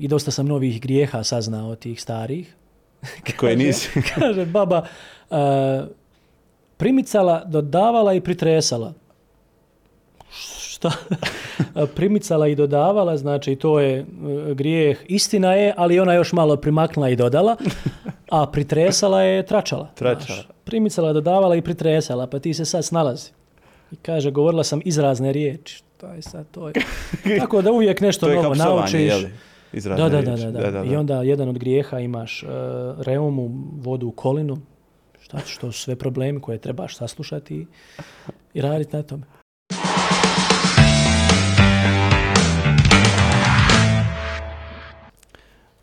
i dosta sam novih grijeha saznao od tih starih. Koje nisi. Kaže baba, uh, primicala, dodavala i pritresala. Šta? primicala i dodavala, znači to je uh, grijeh. Istina je, ali ona još malo primaknula i dodala, a pritresala je tračala. Tračala. Znaš, primicala, dodavala i pritresala, pa ti se sad snalazi. I kaže, govorila sam izrazne riječi. To je sad, to je. Tako da uvijek nešto novo naučiš. je Da, da, da, da, da. I onda jedan od grijeha imaš uh, reumu, vodu u kolinu. Šta ćeš, to su sve problemi koje trebaš saslušati i, i raditi na tome.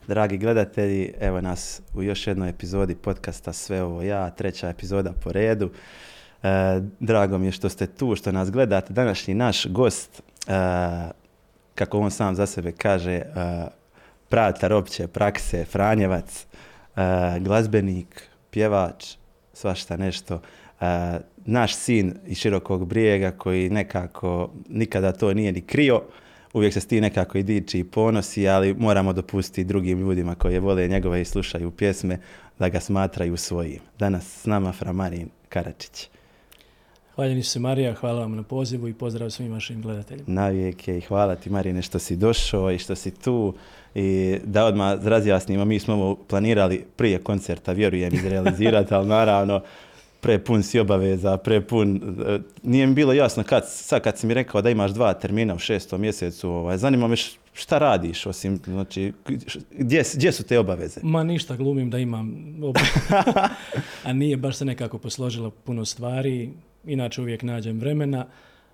Dragi gledatelji, evo nas u još jednoj epizodi podcasta Sve ovo ja, treća epizoda po redu. E, drago mi je što ste tu, što nas gledate. Današnji naš gost, e, kako on sam za sebe kaže, e, pratar opće prakse, Franjevac, e, glazbenik, pjevač, svašta nešto. E, naš sin iz Širokog brijega koji nekako nikada to nije ni krio, uvijek se s tim nekako i diči i ponosi, ali moramo dopustiti drugim ljudima koji vole njegove i slušaju pjesme da ga smatraju svojim. Danas s nama Framarin Karačić. Hvaljeni su se Marija, hvala vam na pozivu i pozdrav svim vašim gledateljima. Navijek je i hvala ti Marine što si došao i što si tu i da odmah razjasnimo, mi smo ovo planirali prije koncerta, vjerujem, izrealizirati, ali naravno prepun si obaveza, prepun, nije mi bilo jasno kad, sad kad si mi rekao da imaš dva termina u šestom mjesecu, ovaj, zanima me šta radiš, osim, znači, gdje, gdje su te obaveze? Ma ništa, glumim da imam ob- A nije, baš se nekako posložilo puno stvari. Inače uvijek nađem vremena,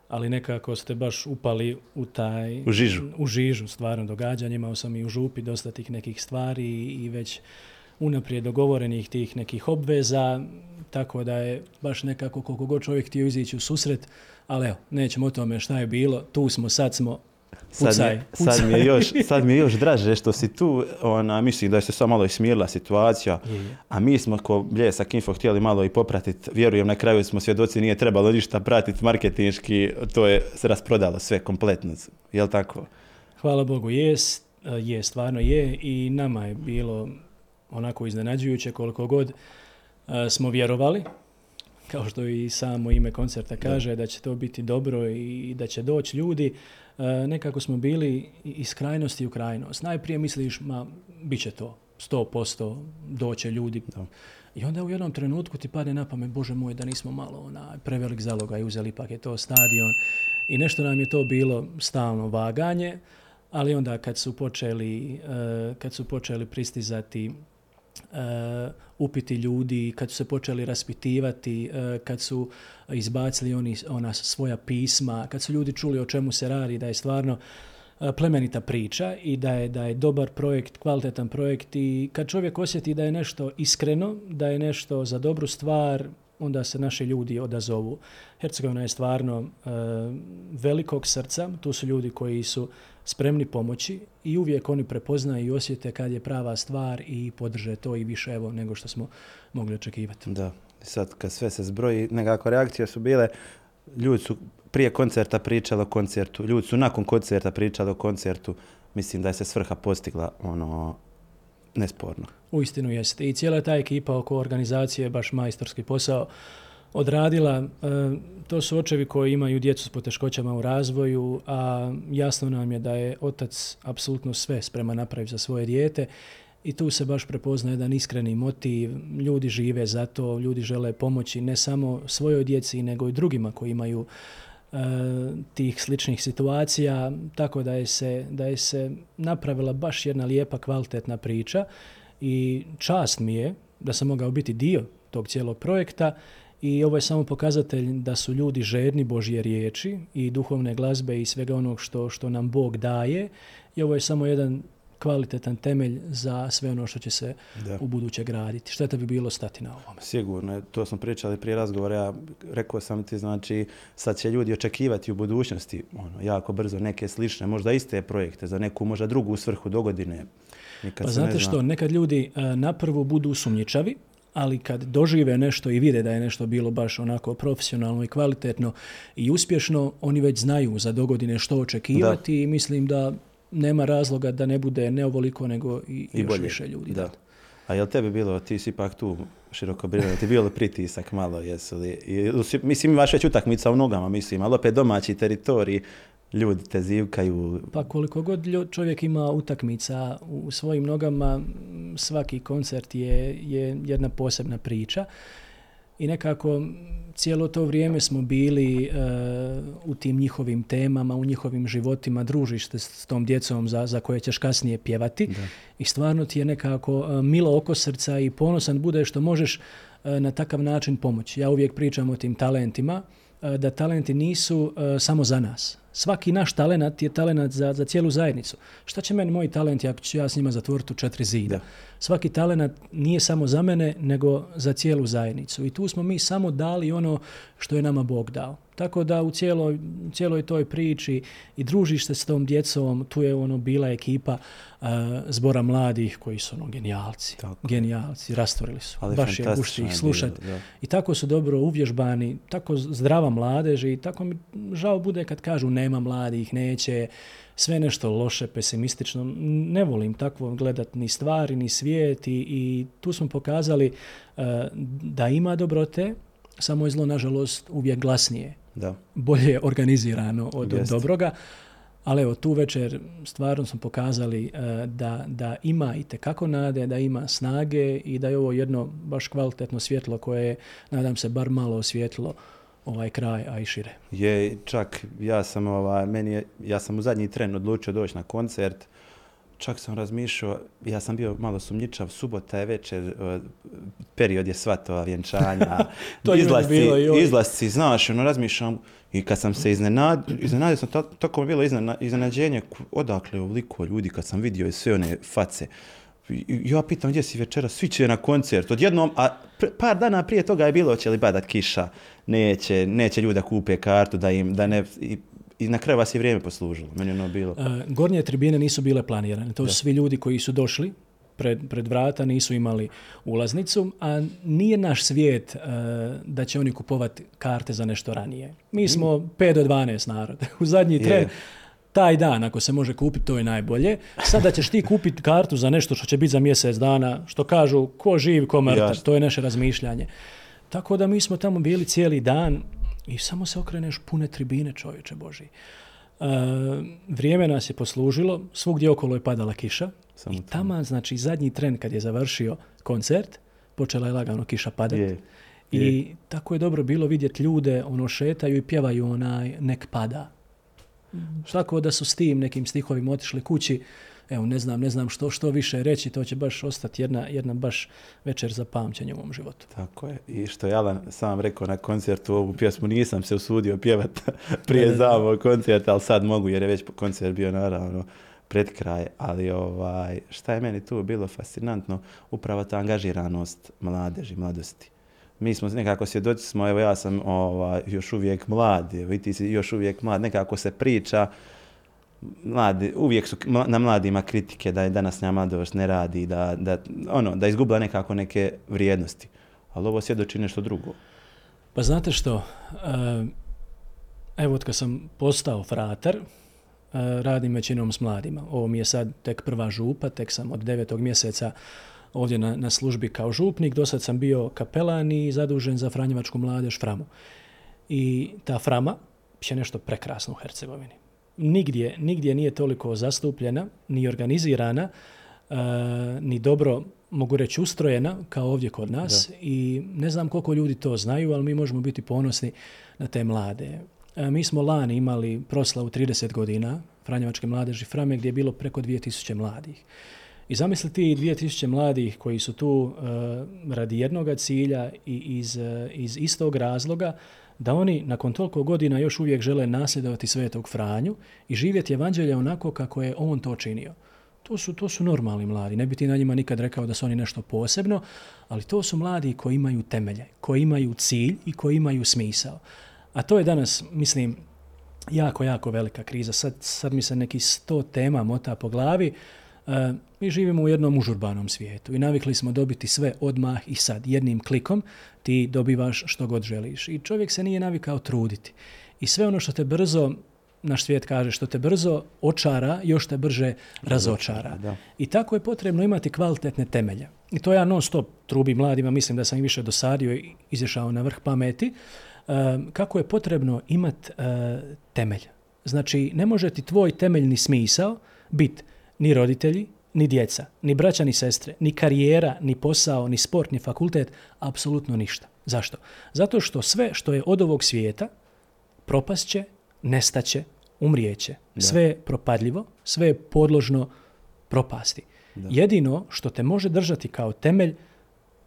ali nekako ste baš upali u taj... U žižu. U žižu, stvarno događanja. Imao sam i u župi dosta tih nekih stvari i već unaprijed dogovorenih tih nekih obveza, tako da je baš nekako koliko god čovjek htio izići u susret, ali evo, nećemo o tome šta je bilo, tu smo, sad smo, Sad, mi, je- sad, mi je još, sad mi je još draže što si tu, ona, mislim da je se samo malo ismirila situacija, Je, je. a mi smo ko Bljesak Info htjeli malo i popratiti, vjerujem na kraju smo svjedoci, nije trebalo ništa pratiti marketinški, to je se rasprodalo sve kompletno, jel tako? Hvala Bogu, jest, je, stvarno je i nama je bilo onako iznenađujuće koliko god e, smo vjerovali, kao što i samo ime koncerta kaže, da će to biti dobro i da će doći ljudi. E, Nekako smo bili iz krajnosti u krajnost. Najprije misliš, ma, bit će to, 100% doće ljudi. Da. I onda u jednom trenutku ti padne na pamet, bože moj, da nismo malo onaj, prevelik zaloga i uzeli ipak je to stadion. I nešto nam je to bilo stalno vaganje, ali onda kad su počeli, eh, kad su počeli pristizati upiti ljudi, kad su se počeli raspitivati, eh, kad su izbacili oni, ona svoja pisma, kad su ljudi čuli o čemu se radi, da je stvarno eh, plemenita priča i da je, da je dobar projekt, kvalitetan projekt i kad čovjek osjeti da je nešto iskreno, da je nešto za dobru stvar, onda se naši ljudi odazovu. Hercegovina je stvarno e, velikog srca, tu su ljudi koji su spremni pomoći i uvijek oni prepoznaju i osjete kad je prava stvar i podrže to i više evo nego što smo mogli očekivati. Da, sad kad sve se zbroji, nekako reakcije su bile, ljudi su prije koncerta pričali o koncertu, ljudi su nakon koncerta pričali o koncertu, mislim da je se svrha postigla, ono, nesporno. Uistinu jeste. I cijela ta ekipa oko organizacije je baš majstorski posao odradila. E, to su očevi koji imaju djecu s poteškoćama u razvoju, a jasno nam je da je otac apsolutno sve spreman napraviti za svoje dijete i tu se baš prepozna jedan iskreni motiv. Ljudi žive za to, ljudi žele pomoći ne samo svojoj djeci, nego i drugima koji imaju tih sličnih situacija, tako da je, se, da je se napravila baš jedna lijepa, kvalitetna priča i čast mi je da sam mogao biti dio tog cijelog projekta i ovo je samo pokazatelj da su ljudi žedni Božje riječi i duhovne glazbe i svega onog što, što nam Bog daje i ovo je samo jedan kvalitetan temelj za sve ono što će se Da. u buduće graditi. Šteta bi bilo stati na ovome. Sigurno, to smo pričali prije razgovora, ja rekao sam ti, znači, sad će ljudi očekivati u budućnosti, ono, jako brzo neke slične, možda iste projekte, za neku možda drugu svrhu do godine. Nikad Pa se ne znate zna. što, nekad ljudi e, na prvu budu sumnjičavi, ali kad dožive nešto i vide da je nešto bilo baš onako profesionalno i kvalitetno i uspješno, oni već znaju za dogodine što očekivati i mislim da nema razloga da ne bude ne ovoliko nego i, I još bolje, više ljudi. Da. A jel tebi bilo, ti si ipak tu široko brinuti, ti bilo pritisak malo, jesu li? Mislim, imaš već utakmica u nogama, mislim, ali opet domaći teritorij, ljudi te zivkaju. Pa koliko god čovjek ima utakmica u svojim nogama, svaki koncert je, je jedna posebna priča. I nekako cijelo to vrijeme smo bili e, u tim njihovim temama, u njihovim životima, družiš se s tom djecom za, za koje ćeš kasnije pjevati. I stvarno ti je nekako e, milo oko srca i ponosan bude što možeš e, na takav način pomoći. Ja uvijek pričam o tim talentima, da talenti nisu e, samo za nas. Svaki naš talenat je talenat za, za cijelu zajednicu. Šta će meni moji talenti ako ću ja s njima zatvoriti u četiri zida? Da. Svaki talenat nije samo za mene, nego za cijelu zajednicu. I tu smo mi samo dali ono što je nama Bog dao. Tako da u cijeloj, cijeloj toj priči i družiš se s tom djecom, tu je ono bila ekipa uh, zbora mladih koji su ono genijalci. Tako. Genijalci, rastorili su. Ali Baš je gušti ih slušati. I tako su dobro uvježbani, tako zdrava mladež i tako mi žao bude kad kažu nema mladih, neće, sve nešto loše, pesimistično. Ne volim takvo gledat ni stvari, ni svijet i, i tu smo pokazali uh, da ima dobrote, samo je zlo, nažalost, uvijek glasnije. Da. Bolje organizirano od, od dobroga. Ali evo, tu večer stvarno smo pokazali uh, da, da ima i tekako nade, da ima snage i da je ovo jedno baš kvalitetno svjetlo koje je, nadam se, bar malo osvijetlilo ovaj kraj, a i šire. Je, čak ja sam, ovaj, meni je, ja sam u zadnji tren odlučio doći na koncert. Čak sam razmišljao, ja sam bio malo sumnjičav, subota je večer, eh, period je svatova, vjenčanja, To je meni izlasci, bilo i izlasci, znaš, ono razmišljam, i kad sam se iznenadio, iznenadio sam, ta- tako mi je bilo iznena- iznenađenje, odakle je ovoliko ljudi kad sam vidio i sve one face. Ja pitam gdje si večera, svi će na koncert, odjednom, a par dana prije toga je bilo će li badat kiša, neće, neće ljudi da kupe kartu, da im, da ne, i, i na kraju vas je vrijeme poslužilo, meni ono bilo. E, Gornje tribine nisu bile planirane. To su svi ljudi koji su došli pred, pred vrata, nisu imali ulaznicu, a nije naš svijet e, da će oni kupovati karte za nešto ranije. Mi smo 5 do 12 narod. U zadnji tren, taj dan ako se može kupiti, to je najbolje. Sada ćeš ti kupiti kartu za nešto što će biti za mjesec dana, što kažu ko živ, ko mrtav. To je naše razmišljanje. Tako da mi smo tamo bili cijeli dan i samo se okreneš pune tribine, čovječe Boži. E, vrijeme nas je poslužilo, svugdje okolo je padala kiša Samo i tamo, znači zadnji tren kad je završio koncert, počela je lagano kiša padati. Je. I tako je dobro bilo vidjeti ljude, ono šetaju i pjevaju onaj nek pada. Tako da su s tim nekim stihovima otišli kući. Evo, ne znam, ne znam što, što više reći, to će baš ostati jedna, jedna baš večer za pamćenje u mom životu. Tako je. I što je Alan sam rekao na koncertu, ovu pjesmu nisam se usudio pjevat prije samog koncerta, ali sad mogu jer je već koncert bio naravno pred kraj. Ali ovaj, šta je meni tu bilo fascinantno, upravo ta angažiranost mladeži, mladosti. Mi smo nekako svjedoci smo, evo ja sam ovaj, još uvijek mlad, evo i ti si još uvijek mlad, nekako se priča, mladi, uvijek su na mladima kritike da je današnja mladost ne radi, da, da, ono, da izgubila nekako neke vrijednosti. Ali ovo svjedoči nešto drugo. Pa znate što, e, evo kad sam postao fratar, e, radim većinom s mladima. Ovo mi je sad tek prva župa, tek sam od devetog mjeseca ovdje na, na službi kao župnik. Do sad sam bio kapelan i zadužen za Franjevačku mladež Framu. I ta Frama je nešto prekrasno u Hercegovini. Nigdje, nigdje nije toliko zastupljena, ni organizirana, e, ni dobro, mogu reći, ustrojena kao ovdje kod nas. I ne znam koliko ljudi to znaju, ali mi možemo biti ponosni na te mlade. E, mi smo lani imali proslavu 30 godina Franjevačke mladeži Frame gdje je bilo preko 2000 mladih. I zamisli ti 2000 mladih koji su tu e, radi jednoga cilja i iz, iz istog razloga, da oni nakon toliko godina još uvijek žele nasljedovati svetog Franju i živjeti evanđelje onako kako je on to činio. To su, to su normalni mladi. Ne bi ti na njima nikad rekao da su oni nešto posebno, ali to su mladi koji imaju temelje, koji imaju cilj i koji imaju smisao. A to je danas, mislim, jako, jako velika kriza. Sad, sad mi se neki sto tema mota po glavi. E, mi živimo u jednom užurbanom svijetu i navikli smo dobiti sve odmah i sad. Jednim klikom ti dobivaš što god želiš. I čovjek se nije navikao truditi. I sve ono što te brzo naš svijet kaže, što te brzo očara, još te brže razočara. Da. I tako je potrebno imati kvalitetne temelje. I to ja non stop trubi mladima, mislim da sam ih više dosadio i izašao na vrh pameti. E, kako je potrebno imati e, temelj. Znači, ne može ti tvoj temeljni smisao biti ni roditelji, ni djeca, ni braća, ni sestre, ni karijera, ni posao, ni sport, ni fakultet, apsolutno ništa. Zašto? Zato što sve što je od ovog svijeta propasće, nestaće, umrijeće. Sve je propadljivo, sve je podložno propasti. Jedino što te može držati kao temelj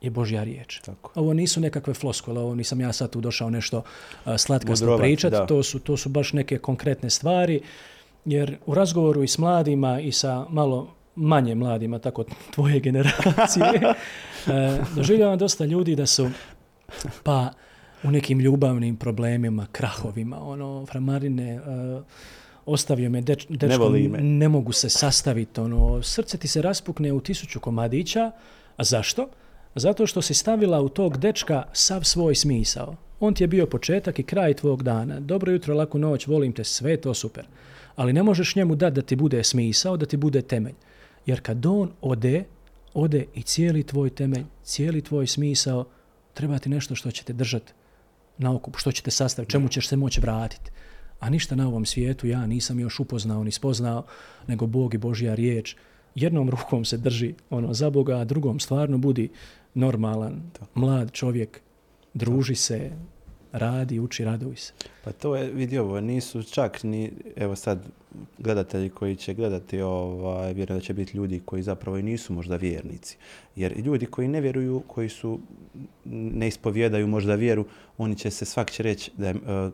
je Božja riječ. Tako. Ovo nisu nekakve floskule, ovo nisam ja sad tu došao nešto uh, slatkasto Mudrovat, pričat, da. to su, to su baš neke konkretne stvari, jer u razgovoru i s mladima i sa malo manje mladima, tako tvoje generacije, uh, doživljavam dosta ljudi da su pa u nekim ljubavnim problemima, krahovima, ono, framarine, uh, ostavio me, deč, dečko, me. ne mogu se sastaviti, ono, srce ti se raspukne u tisuću komadića, a zašto? Zato što si stavila u tog dečka sav svoj smisao. On ti je bio početak i kraj tvog dana. Dobro jutro, laku noć, volim te, sve to super. Ali ne možeš njemu dati da ti bude smisao, da ti bude temelj. Jer kad on ode, ode i cijeli tvoj temelj, cijeli tvoj smisao, treba ti nešto što će te držati na okup, što će te sastaviti, čemu ćeš se moći vratiti. A ništa na ovom svijetu ja nisam još upoznao ni spoznao, nego Bog i Božja riječ. Jednom rukom se drži ono za Boga, a drugom stvarno budi normalan, mlad čovjek, druži se, radi, uči, raduj se. Pa to je, vidi ovo, nisu čak ni, evo sad, gledatelji koji će gledati, ovaj, vjerujem da će biti ljudi koji zapravo i nisu možda vjernici. Jer ljudi koji ne vjeruju, koji su, ne ispovjedaju možda vjeru, oni će se, svak će reći da je, e,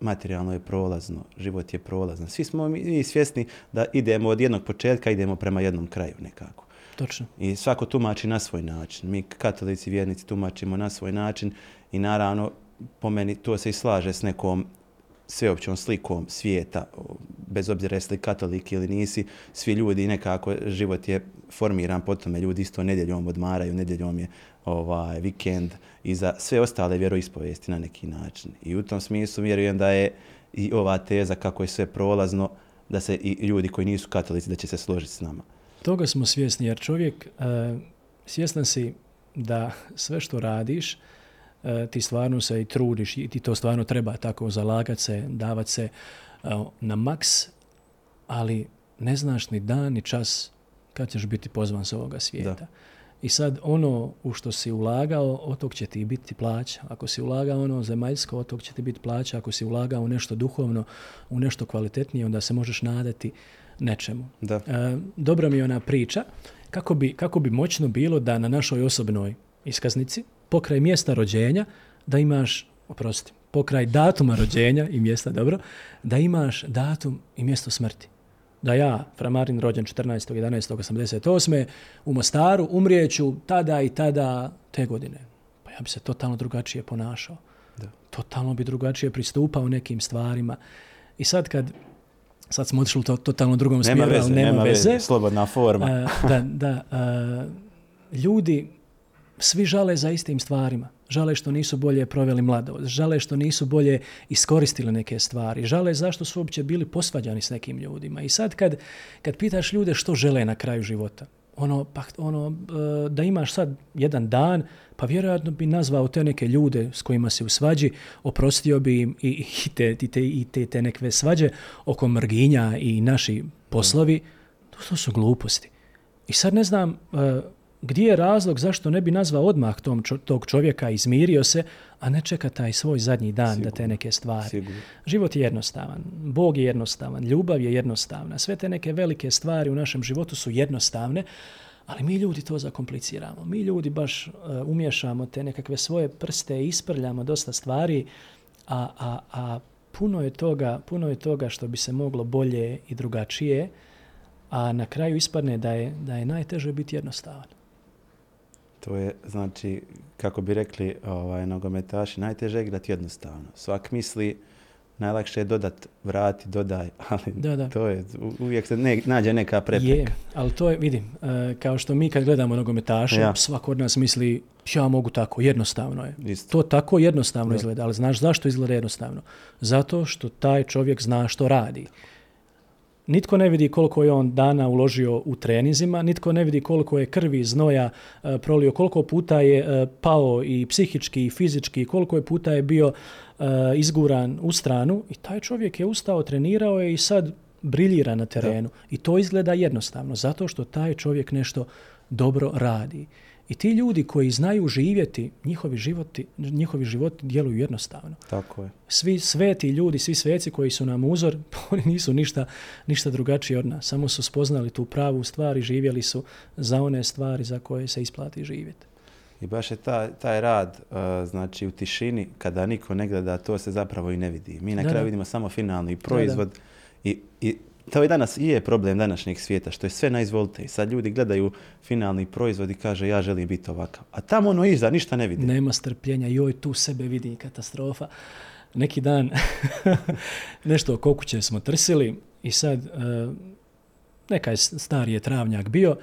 materijalno je prolazno, život je prolazan. Svi smo mi mi svjesni da idemo od jednog početka, idemo prema jednom kraju nekako. Točno. I svako tumači na svoj način. Mi katolici, vjernici tumačimo na svoj način i naravno po meni to se i slaže s nekom sveopćom slikom svijeta, bez obzira jesi li katolik ili nisi, svi ljudi nekako, život je formiran po tome, ljudi isto nedjeljom odmaraju, nedjeljom je ovaj, vikend i za sve ostale vjeroispovijesti na neki način. I u tom smislu vjerujem da je i ova teza kako je sve prolazno, da se i ljudi koji nisu katolici, da će se složiti s nama. Toga smo svjesni, jer čovjek, e, svjestan si da sve što radiš, ti stvarno se i trudiš i ti to stvarno treba tako zalagat se, davat se e, na maks, ali ne znaš ni dan ni čas kad ćeš biti pozvan s ovoga svijeta. Da. I sad ono u što si ulagao, od tog će ti biti plaća. Ako si ulagao ono zemaljsko, od tog će ti biti plaća. Ako si ulagao u nešto duhovno, u nešto kvalitetnije, onda se možeš nadati nečemu. Da. E, dobra mi je ona priča kako bi, kako bi moćno bilo da na našoj osobnoj iskaznici, pokraj mjesta rođenja, da imaš, oprosti, pokraj datuma rođenja i mjesta, dobro, da imaš datum i mjesto smrti. Da ja, Framarin, rođen 14.11.88. u Mostaru, umrijeću tada i tada te godine. Pa ja bi se totalno drugačije ponašao. Da. Totalno bi drugačije pristupao nekim stvarima. I sad kad sad smo otišli u to, totalno drugom Nema smjeru, veze, ali nema, nema veze. veze, slobodna forma. Da, da, ljudi svi žale za istim stvarima. Žale što nisu bolje proveli mladost, žale što nisu bolje iskoristili neke stvari, žale zašto su uopće bili posvađani s nekim ljudima. I sad kad, kad pitaš ljude što žele na kraju života, ono, pa, ono, e, da imaš sad jedan dan, pa vjerojatno bi nazvao te neke ljude s kojima se u svađi, oprostio bi im i, i, te, i, te, i te, te nekve svađe oko mrginja i naši poslovi, to, su gluposti. I sad ne znam e, gdje je razlog zašto ne bi nazvao odmah tom, tog čovjeka, izmirio se, a ne čeka taj svoj zadnji dan da te neke stvari. Sigurno. Život je jednostavan, Bog je jednostavan, ljubav je jednostavna, sve te neke velike stvari u našem životu su jednostavne, ali mi ljudi to zakompliciramo. Mi ljudi baš uh, umješamo te nekakve svoje prste i isprljamo dosta stvari, a, a, a puno je toga, puno je toga što bi se moglo bolje i drugačije, a na kraju ispadne da je, da je najteže biti jednostavan. To je, znači, kako bi rekli ovaj, nogometaši, najteže je igrati jednostavno. Svak misli najlakše je dodat, vrati, dodaj, ali Da, da. to je, uvijek se ne, nađe neka prepreka. Je, ali to je, vidim, e, kao što mi kad gledamo nogometaše, Ja. svako od nas misli, ja mogu tako, jednostavno je. Isto. To tako jednostavno izgleda, ali znaš zašto izgleda jednostavno? Zato što taj čovjek zna što radi. Nitko ne vidi koliko je on dana uložio u treninzima, nitko ne vidi koliko je krvi, znoja e, prolio, koliko puta je e, pao i psihički i fizički, koliko je puta je bio e, izguran u stranu i taj čovjek je ustao, trenirao je i sad briljira na terenu. I to izgleda jednostavno, zato što taj čovjek nešto dobro radi. I ti ljudi koji znaju živjeti, njihovi životi, njihovi životi djeluju jednostavno Tako je. svi sveti ljudi, svi sveci koji su nam uzor, oni nisu ništa, ništa drugačiji od nas. Samo su spoznali tu pravu stvar i živjeli su za one stvari za koje se isplati živjeti. I baš je taj, taj rad, uh, znači u tišini, kada niko ne gleda, to se zapravo i ne vidi. Mi na Da, kraju da. vidimo samo finalni proizvod i, i to je danas i je problem današnjeg svijeta, što je sve na izvolite. I sad ljudi gledaju finalni proizvod i kaže ja želim biti ovakav. A tamo ono iza ništa ne vidi. Nema strpljenja, joj, tu sebe vidi katastrofa. Neki dan nešto oko kuće smo trsili i sad e, neka je stari je travnjak bio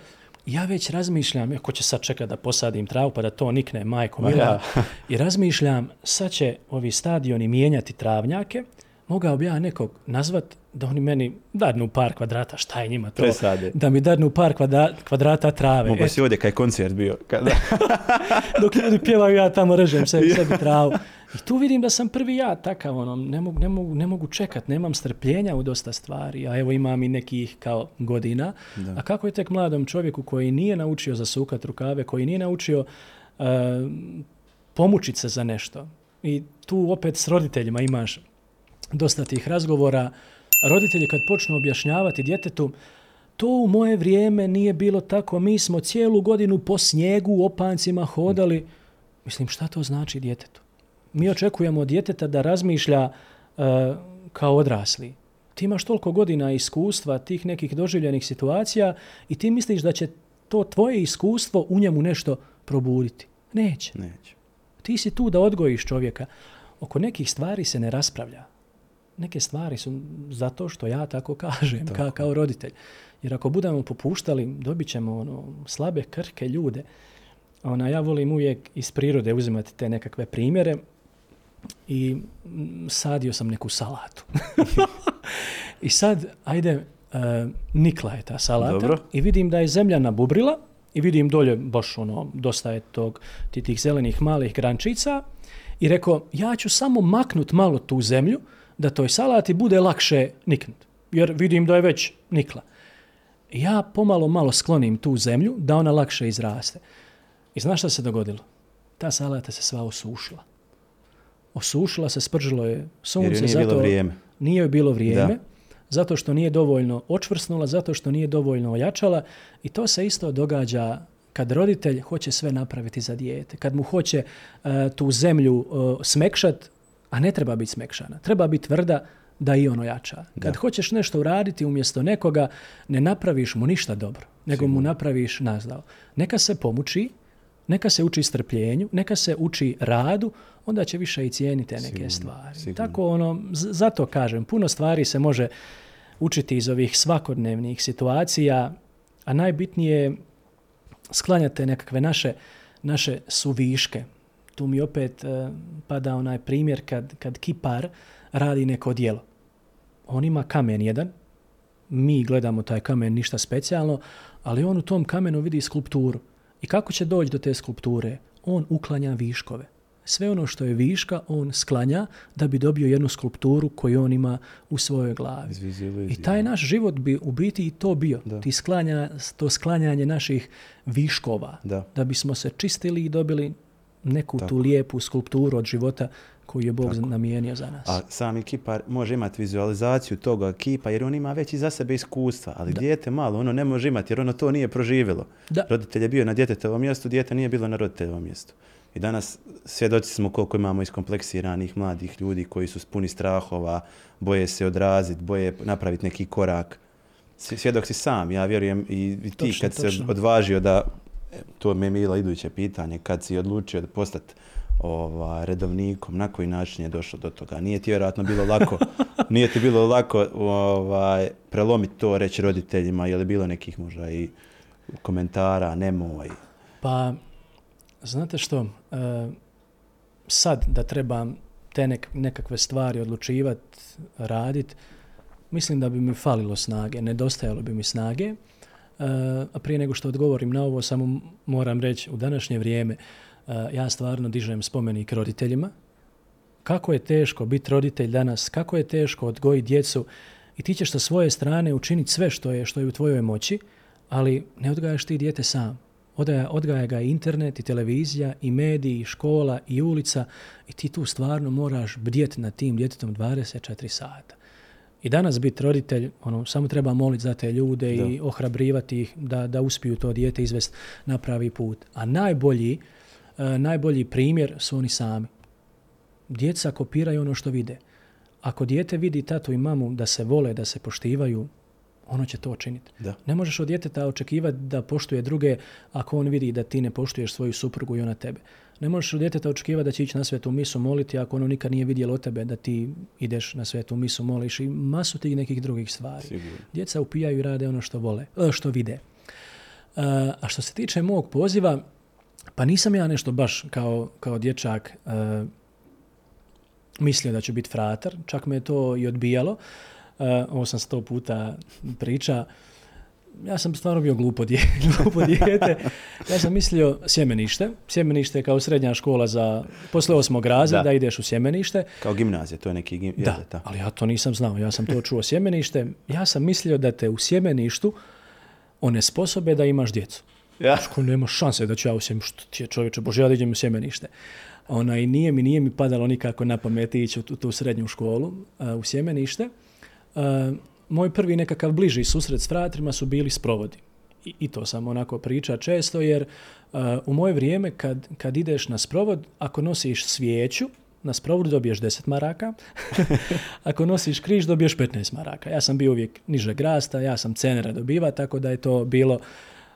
ja već razmišljam, ako će sad čekat da posadim travu pa da to nikne majko Ma mila. I razmišljam, sad će ovi stadioni mijenjati travnjake, mogao bi ja nekog nazvat da oni meni dadnu par kvadrata, šta je njima to? Presade. Da mi dadnu par kvadra- kvadrata trave. Mogu si ovdje kaj koncert bio. Kada... dok ljudi pjevaju, ja tamo režem sebi, sebi travu. I tu vidim da sam prvi ja takav, ono, ne mogu, ne mogu, ne mogu čekat, nemam strpljenja u dosta stvari, a evo imam i nekih kao godina. Da. A kako je tek mladom čovjeku koji nije naučio zasukat rukave, koji nije naučio uh, pomučit se za nešto. I tu opet s roditeljima imaš dosta tih razgovora. Roditelji kad počnu objašnjavati djetetu, to u moje vrijeme nije bilo tako, mi smo cijelu godinu po snijegu u opancima hodali. Mislim, šta to znači djetetu? Mi očekujemo od djeteta da razmišlja e, kao odrasli. Ti imaš toliko godina iskustva, tih nekih doživljenih situacija i ti misliš da će to tvoje iskustvo u njemu nešto probuditi. Neće. Neće. Ti si tu da odgojiš čovjeka. Oko nekih stvari se ne raspravlja. Neke stvari su zato što ja tako kažem, ka, kao roditelj. Jer ako budemo popuštali, dobit ćemo ono, slabe, krhke ljude. Ona, ja volim uvijek iz prirode uzimati te nekakve primjere i sadio sam neku salatu. I sad, ajde, e, nikla je ta salata Dobro. i vidim da je zemlja nabubrila i vidim dolje baš ono, dosta je tog, ti tih zelenih malih grančica i rekao, ja ću samo maknut malo tu zemlju da toj salati bude lakše niknut. Jer vidim da je već nikla. Ja pomalo malo sklonim tu zemlju da ona lakše izraste. I znaš šta se dogodilo? Ta salata se sva osušila. Osušila se, spržilo je sunce. Jer nije zato bilo vrijeme. Nije joj bilo vrijeme. Da. Zato što nije dovoljno očvrsnula, zato što nije dovoljno ojačala. I to se isto događa kad roditelj hoće sve napraviti za dijete. Kad mu hoće e, tu zemlju e, smekšat, a ne treba biti smekšana. Treba biti tvrda da i on ojača. Kad Da. hoćeš nešto uraditi umjesto nekoga, ne napraviš mu ništa dobro, nego mu napraviš nazdao. Neka se pomuči, neka se uči strpljenju, neka se uči radu, onda će više i cijeniti neke Sigurno, stvari. sigurno. Tako ono, zato kažem, puno stvari se može učiti iz ovih svakodnevnih situacija, a najbitnije je sklanjati te nekakve naše, naše suviške. Tu mi opet e, pada onaj primjer kad, kad kipar radi neko djelo. On ima kamen jedan, mi gledamo taj kamen ništa specijalno, ali on u tom kamenu vidi skulpturu. I kako će doći do te skulpture? On uklanja viškove. Sve ono što je viška, on sklanja da bi dobio jednu skulpturu koju on ima u svojoj glavi. I taj naš život bi u biti i to bio. Da. Ti sklanja, to sklanjanje naših viškova. Da. Da bismo se čistili i dobili neku Tako. tu lijepu skulpturu od života koju je Bog namijenio za nas. A sami kipar može imati vizualizaciju toga kipa jer on ima već iza sebe iskustva, ali dijete malo ono ne može imati jer ono to nije proživjelo. Da. Roditelj je bio na djetetovom mjestu, dijete nije bilo na roditeljevom mjestu. I danas svjedoci smo koliko imamo iskompleksiranih mladih ljudi koji su puni strahova, boje se odraziti, boje napraviti neki korak. Svjedok si sam, ja vjerujem i, i ti Točno, kad se odvažio da, to me je bilo iduće pitanje, kad si odlučio da postati ovaj, redovnikom, na koji način je došlo do toga? Nije ti vjerojatno bilo lako, nije ti bilo lako ovaj, prelomiti to, reći roditeljima, je li bilo nekih možda i komentara, nemoj? Pa, znate što, e, sad da trebam te nek- nekakve stvari odlučivati, raditi, mislim da bi mi falilo snage, nedostajalo bi mi snage. A prije nego što odgovorim na ovo, samo moram reći, u današnje vrijeme e, ja stvarno dižem spomenik roditeljima. Kako je teško biti roditelj danas, kako je teško odgojiti djecu i ti ćeš sa svoje strane učiniti sve što je, što je u tvojoj moći, ali ne odgajaš ti dijete sam. Odgaja, odgaja ga i internet, i televizija, i mediji, i škola, i ulica i ti tu stvarno moraš bdjeti nad tim djetetom 24 sata. I danas biti roditelj, ono, samo treba moliti za te ljude Da. i ohrabrivati ih da, da uspiju to dijete izvesti na pravi put. A najbolji, e, najbolji primjer su oni sami. Djeca kopiraju ono što vide. Ako dijete vidi tatu i mamu da se vole, da se poštivaju, ono će to činiti. Da. Ne možeš od djeteta očekivati da poštuje druge ako on vidi da ti ne poštuješ svoju suprugu i ona tebe. Ne možeš od djeteta očekivati da će ići na svetu misu moliti ako ono nikad nije vidjelo tebe da ti ideš na svetu misu moliš i masu tih nekih drugih stvari. Sigurno. Djeca upijaju i rade ono što vole, e, što vide. E, A što se tiče mog poziva, pa nisam ja nešto baš kao, kao dječak e, mislio da ću biti fratar, čak me je to i odbijalo. Ovo sam sto puta priča. Ja sam stvarno bio glupo, dje, glupo dijete. Ja sam mislio sjemenište. Sjemenište je kao srednja škola za posle osmog razreda Da. da. ideš u sjemenište. Kao gimnazija, to je neki gim... Da, da, ali ja to nisam znao. Ja sam to čuo sjemenište. Ja sam mislio da te u sjemeništu one sposobe da imaš djecu. Ja. Ko nema šanse da ću ja u sjemenište. Što ti je čovječe, bože, ja da idem u sjemenište. Ona, I nije mi, nije mi padalo nikako na pamet ići u tu, tu srednju školu, a, u sjemenište. Moj prvi nekakav bliži susret s fratrima su bili sprovodi. I, I to sam onako priča često, jer a, u moje vrijeme kad, kad ideš na sprovod, ako nosiš svijeću, na sprovodu dobiješ 10 maraka, ako nosiš križ dobiješ 15 maraka. Ja sam bio uvijek niže grasta, ja sam cenera dobiva, tako da je to bilo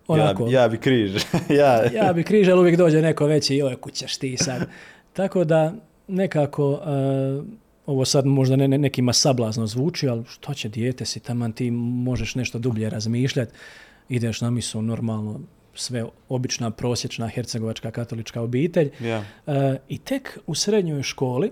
onako... Ja, ja bi križ. ja, Ja bi križ, ali uvijek dođe neko veći i oj, kućaš ti sad. Tako da nekako, uh, ovo sad možda ne, ne, nekima sablazno zvuči, ali što će dijete si, taman ti možeš nešto dublje razmišljati, ideš na misu normalno, sve obična, prosječna, hercegovačka katolička obitelj. Uh, I tek u srednjoj školi,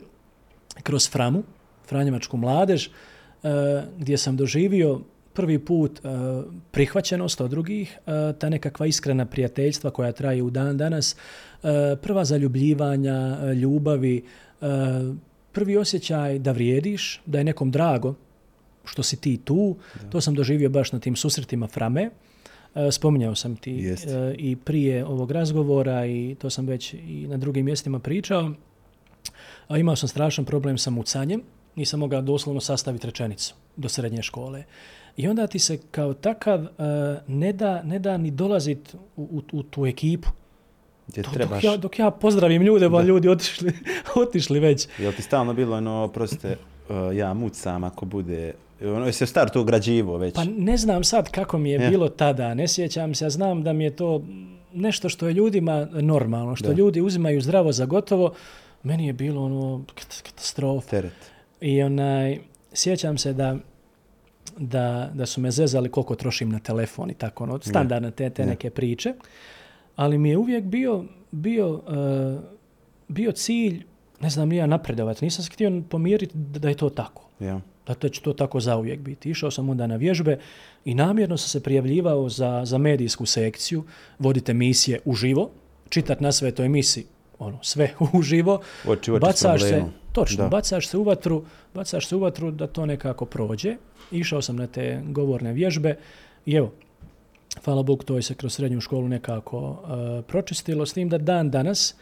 kroz Framu, Franjevačku mladež, uh, gdje sam doživio prvi put uh, prihvaćenost od drugih, uh, ta nekakva iskrena prijateljstva koja traje u dan danas, prva zaljubljivanja, ljubavi, prvi osjećaj da vrijediš, da je nekom drago što si ti tu, to sam doživio baš na tim susretima Frame. E, Spominjao sam ti Jest. e, i prije ovog razgovora i to sam već i na drugim mjestima pričao. A imao sam strašan problem sa mucanjem, nisam mogao doslovno sastaviti rečenicu do srednje škole. I onda ti se kao takav e, ne, da, ne da ni dolazit u, u, u tu ekipu. Gdje Dok, trebaš... ja, dok ja pozdravim ljude, ba Da. ljudi otišli, otišli već. Jel ti stalno bilo ono, prostite, uh, ja mucam ako bude... Ono, jesi star to ugrađivo već? Pa ne znam sad kako mi je Ja. bilo tada, ne sjećam se, a znam da mi je to nešto što je ljudima normalno, što Da. ljudi uzimaju zdravo za gotovo, meni je bilo ono kat- katastrofa. Teret. I onaj, sjećam se da, da, da su me zezali koliko trošim na telefon i tako, ono, standardne te, te Ja. neke priče. Ali mi je uvijek bio, bio, eh, bio cilj, ne znam, ja napredovati. Nisam se htio pomiriti da je to tako Ja. da to će to tako zauvijek biti. Išao sam onda na vježbe i namjerno sam se prijavljivao za, za medijsku sekciju, vodite emisije uživo, čitat na sve toj emisiji, ono, sve uživo, Oči oči bacaš se, točno, Da. bacaš se u vatru, bacaš se u vatru da to nekako prođe. Išao sam na te govorne vježbe i evo, hvala Bogu, to je se kroz srednju školu nekako uh, pročistilo, s tim da dan danas,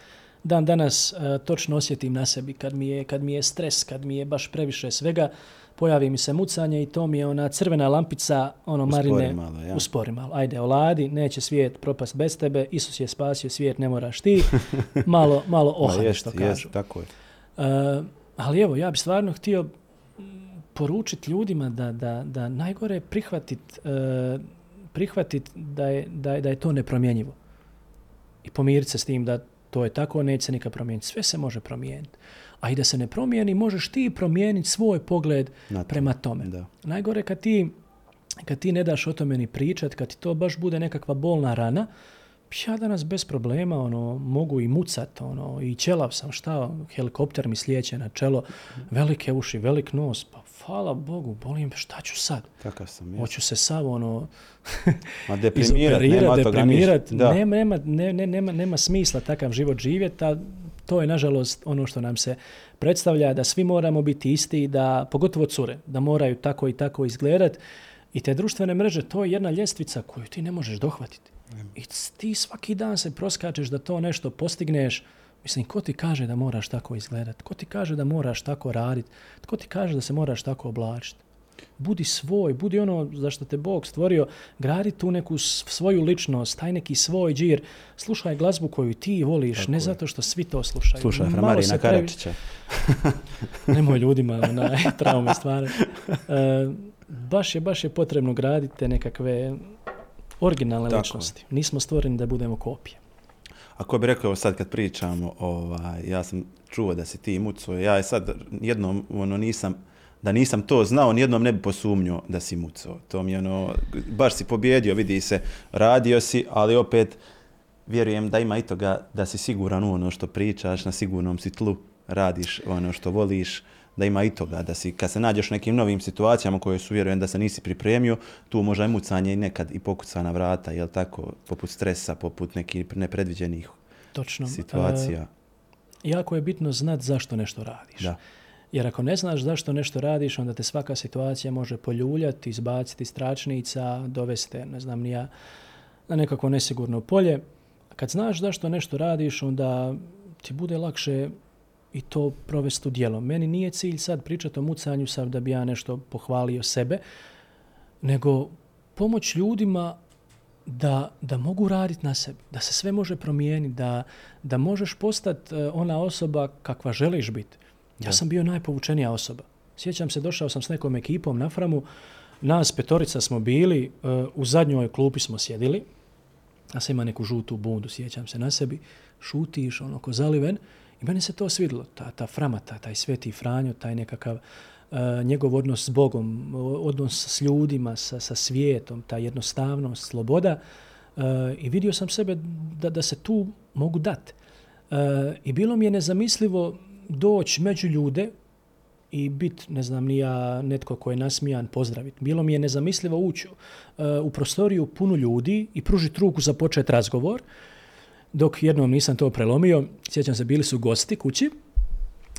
dan danas uh, točno osjetim na sebi kad mi, je, kad mi je stres, kad mi je baš previše svega, pojavi mi se mucanje i to mi je ona crvena lampica, ono Uspori Marine, malo, ja. uspori malo. Ajde, oladi, neće svijet propast bez tebe, Isus je spasio svijet, ne moraš ti. Malo, malo jest, što jest, kažu. tako je. Uh, ali evo, ja bi stvarno htio poručiti ljudima da, da, da najgore je prihvatit, uh, prihvatit da, je, da, je, da je to nepromjenjivo. I pomiriti se s tim da To je tako, neće se nikad promijeniti. Sve se može promijeniti. A i da se ne promijeni, možeš ti promijeniti svoj pogled Na to. prema tome. Da. Najgore kad ti, kad ti ne daš o tome ni pričat, kad ti to baš bude nekakva bolna rana, ja danas bez problema ono, mogu i mucat, ono, i ćelav sam, šta, helikopter mi slijeće na čelo, velike uši, velik nos, pa hvala Bogu, bolim, šta ću sad? Takav sam, jes. Hoću se sav ono Ma deprimirat, nema deprimirat, nema, nema, ne, ne, nema, nema smisla takav život živjeti, a to je nažalost ono što nam se predstavlja, da svi moramo biti isti, da, pogotovo cure, da moraju tako i tako izgledat. I te društvene mreže, to je jedna ljestvica koju ti ne možeš dohvatiti. I ti svaki dan se proskačeš da to nešto postigneš. Mislim, ko ti kaže da moraš tako izgledat? Ko ti kaže da moraš tako radit? Ko ti kaže da se moraš tako oblačiti? Budi svoj, budi ono za što te Bog stvorio, gradi tu neku svoju ličnost, taj neki svoj džir, slušaj glazbu koju ti voliš, Tako ne je. zato što svi to slušaju. Slušaj, Marina Karadžića. Nemoj ljudima onaj, traume stvari. E, baš, je, baš je potrebno graditi te nekakve originalne Tako ličnosti. Nismo stvoreni da budemo kopije. Ako bi rekao sad kad pričamo, ovaj, ja sam čuo da si ti muco, ja je sad jednom ono nisam, da nisam to znao, nijednom ne bi posumnio da si muco. To mi je ono, baš si pobjedio, vidi se, radio si, ali opet vjerujem da ima i toga da si siguran u ono što pričaš, na sigurnom si tlu, radiš ono što voliš, da ima i toga, da si kad se nađeš u nekim novim situacijama koje su vjerujem da se nisi pripremio, tu možda je mucanje i nekad i pokucana vrata, jel tako, poput stresa, poput nekih nepredviđenih Točno. situacija. E, jako je bitno znat zašto nešto radiš. Da. Jer ako ne znaš zašto nešto radiš, onda te svaka situacija može poljuljati, izbaciti iz tračnica, dovesti, ne znam ni ja, na nekako nesigurno polje. Kad znaš zašto nešto radiš, onda ti bude lakše i to provesti u djelo. Meni nije cilj sad pričati o mucanju sad da bi ja nešto pohvalio sebe, nego pomoć ljudima da, da mogu raditi na sebi, da se sve može promijeniti, da, da možeš postati e, ona osoba kakva želiš biti. Ja sam bio najpovučenija osoba. Sjećam se, došao sam s nekom ekipom na Framu, nas petorica smo bili, e, u zadnjoj klupi smo sjedili, ja sam ima neku žutu bundu, sjećam se na sebi, šutiš ono ko zaliven i meni se to svidilo, ta, ta Frama, ta, taj sveti Franjo, taj nekakav e, njegov odnos s Bogom, odnos s ljudima, sa, sa svijetom, ta jednostavnost, sloboda e, i vidio sam sebe da, da se tu mogu dati. E, I bilo mi je nezamislivo doći među ljude i bit, ne znam, ni ja netko ko je nasmijan pozdraviti. Bilo mi je nezamislivo ući u prostoriju punu ljudi i pružiti ruku za počet razgovor. Dok jednom nisam to prelomio, sjećam se, bili su gosti kući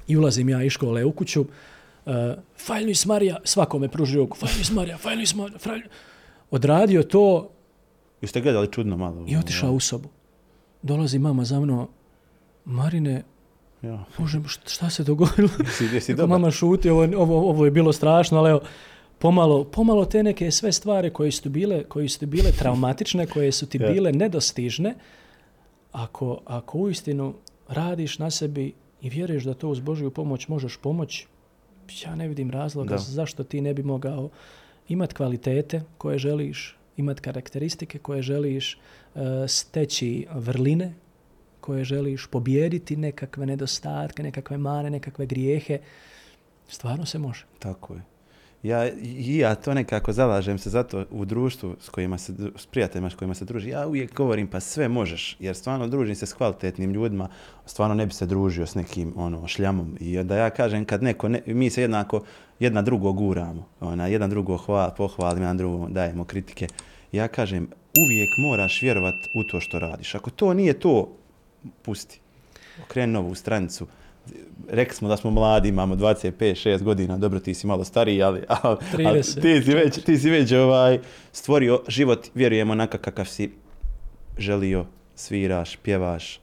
i ulazim ja iz škole u kuću. Uh, Fajlis Marija, svakome pruži ruku. Fajlis Marija, Fajlis Marija, Fajlis... Odradio to Vi ste gledali čudno malo. i otišao u sobu. Dolazi mama za mnom. Marine, Ja. Bože, šta- se dogodilo? Jesi, jesi dobar? mama šuti, ovo, ovo, ovo je bilo strašno, ali evo, pomalo, pomalo te neke sve stvari koje su ti bile, koje su bile traumatične, koje su ti Ja. bile nedostižne, ako, ako uistinu radiš na sebi i vjeruješ da to uz Božju pomoć možeš pomoći, ja ne vidim razloga Da. zašto ti ne bi mogao imati kvalitete koje želiš, imati karakteristike koje želiš, e, steći vrline koje želiš, pobijediti nekakve nedostatke, nekakve mane, nekakve grijehe. Stvarno se može. Tako je. Ja, ja to nekako zalažem se zato u društvu s kojima se, s prijateljima s kojima se druži. Ja uvijek govorim pa sve možeš, jer stvarno družim se s kvalitetnim ljudima, stvarno ne bi se družio s nekim ono šljamom. I da ja kažem kad neko, ne, mi se jednako jedna drugo guramo, ona, jedan drugo hval, pohvalim, jedan drugo dajemo kritike. Ja kažem uvijek moraš vjerovat u to što radiš. Ako to nije to, pusti. Okreni novu stranicu. Rekli smo da smo mladi, imamo 25-6 godina, dobro ti si malo stariji, ali, ali, ali 30. ti si već, ti si već ovaj, stvorio život, vjerujemo onakav kakav si želio, sviraš, pjevaš.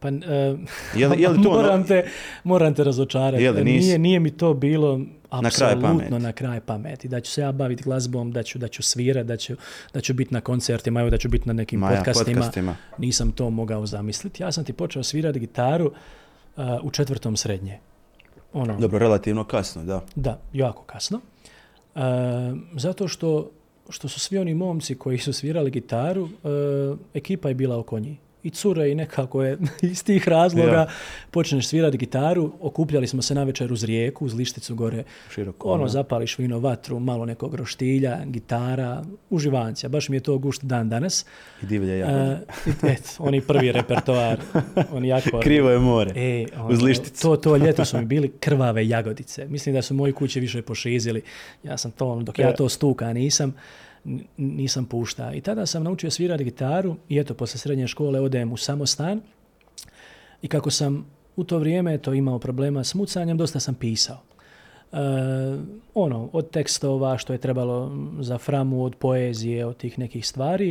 Pa, e, Je li, je li to ono- moram, te, moram te razočarati. Je li, nije, nije mi to bilo apsolutno na kraj pameti. Da ću se ja baviti glazbom, da ću, da ću svirati, da ću, da ću biti na koncertima, evo da ću biti na nekim Maja, podcastima. podcastima. Nisam to mogao zamisliti. Ja sam ti počeo svirati gitaru uh, u četvrtom srednje. Ono, Dobro, relativno kasno, da. Da, jako kasno. E, zato što, što su svi oni momci koji su svirali gitaru, e, ekipa je bila oko njih. I cure i nekako je iz tih razloga počneš svirati gitaru. Okupljali smo se na večer uz rijeku, uz lišticu gore. Široko, ono, zapališ vino, vatru, malo nekog roštilja, gitara, uživancija. Baš mi je to gušt dan danas. I divlje jagode. E, i- et, oni prvi repertoar, oni jako... Krivo je more. E, Uz ono, lišticu. To, to ljeto su mi bili krvave jagodice. Mislim da su moji kuće više pošizili. Ja sam to, dok ja E. to stuka nisam, nisam pušta. I tada sam naučio svirati gitaru i eto, posle srednje škole odem u samostan. I kako sam u to vrijeme to imao problema s mucanjem, dosta sam pisao. E, ono, od tekstova što je trebalo za framu, od poezije, od tih nekih stvari.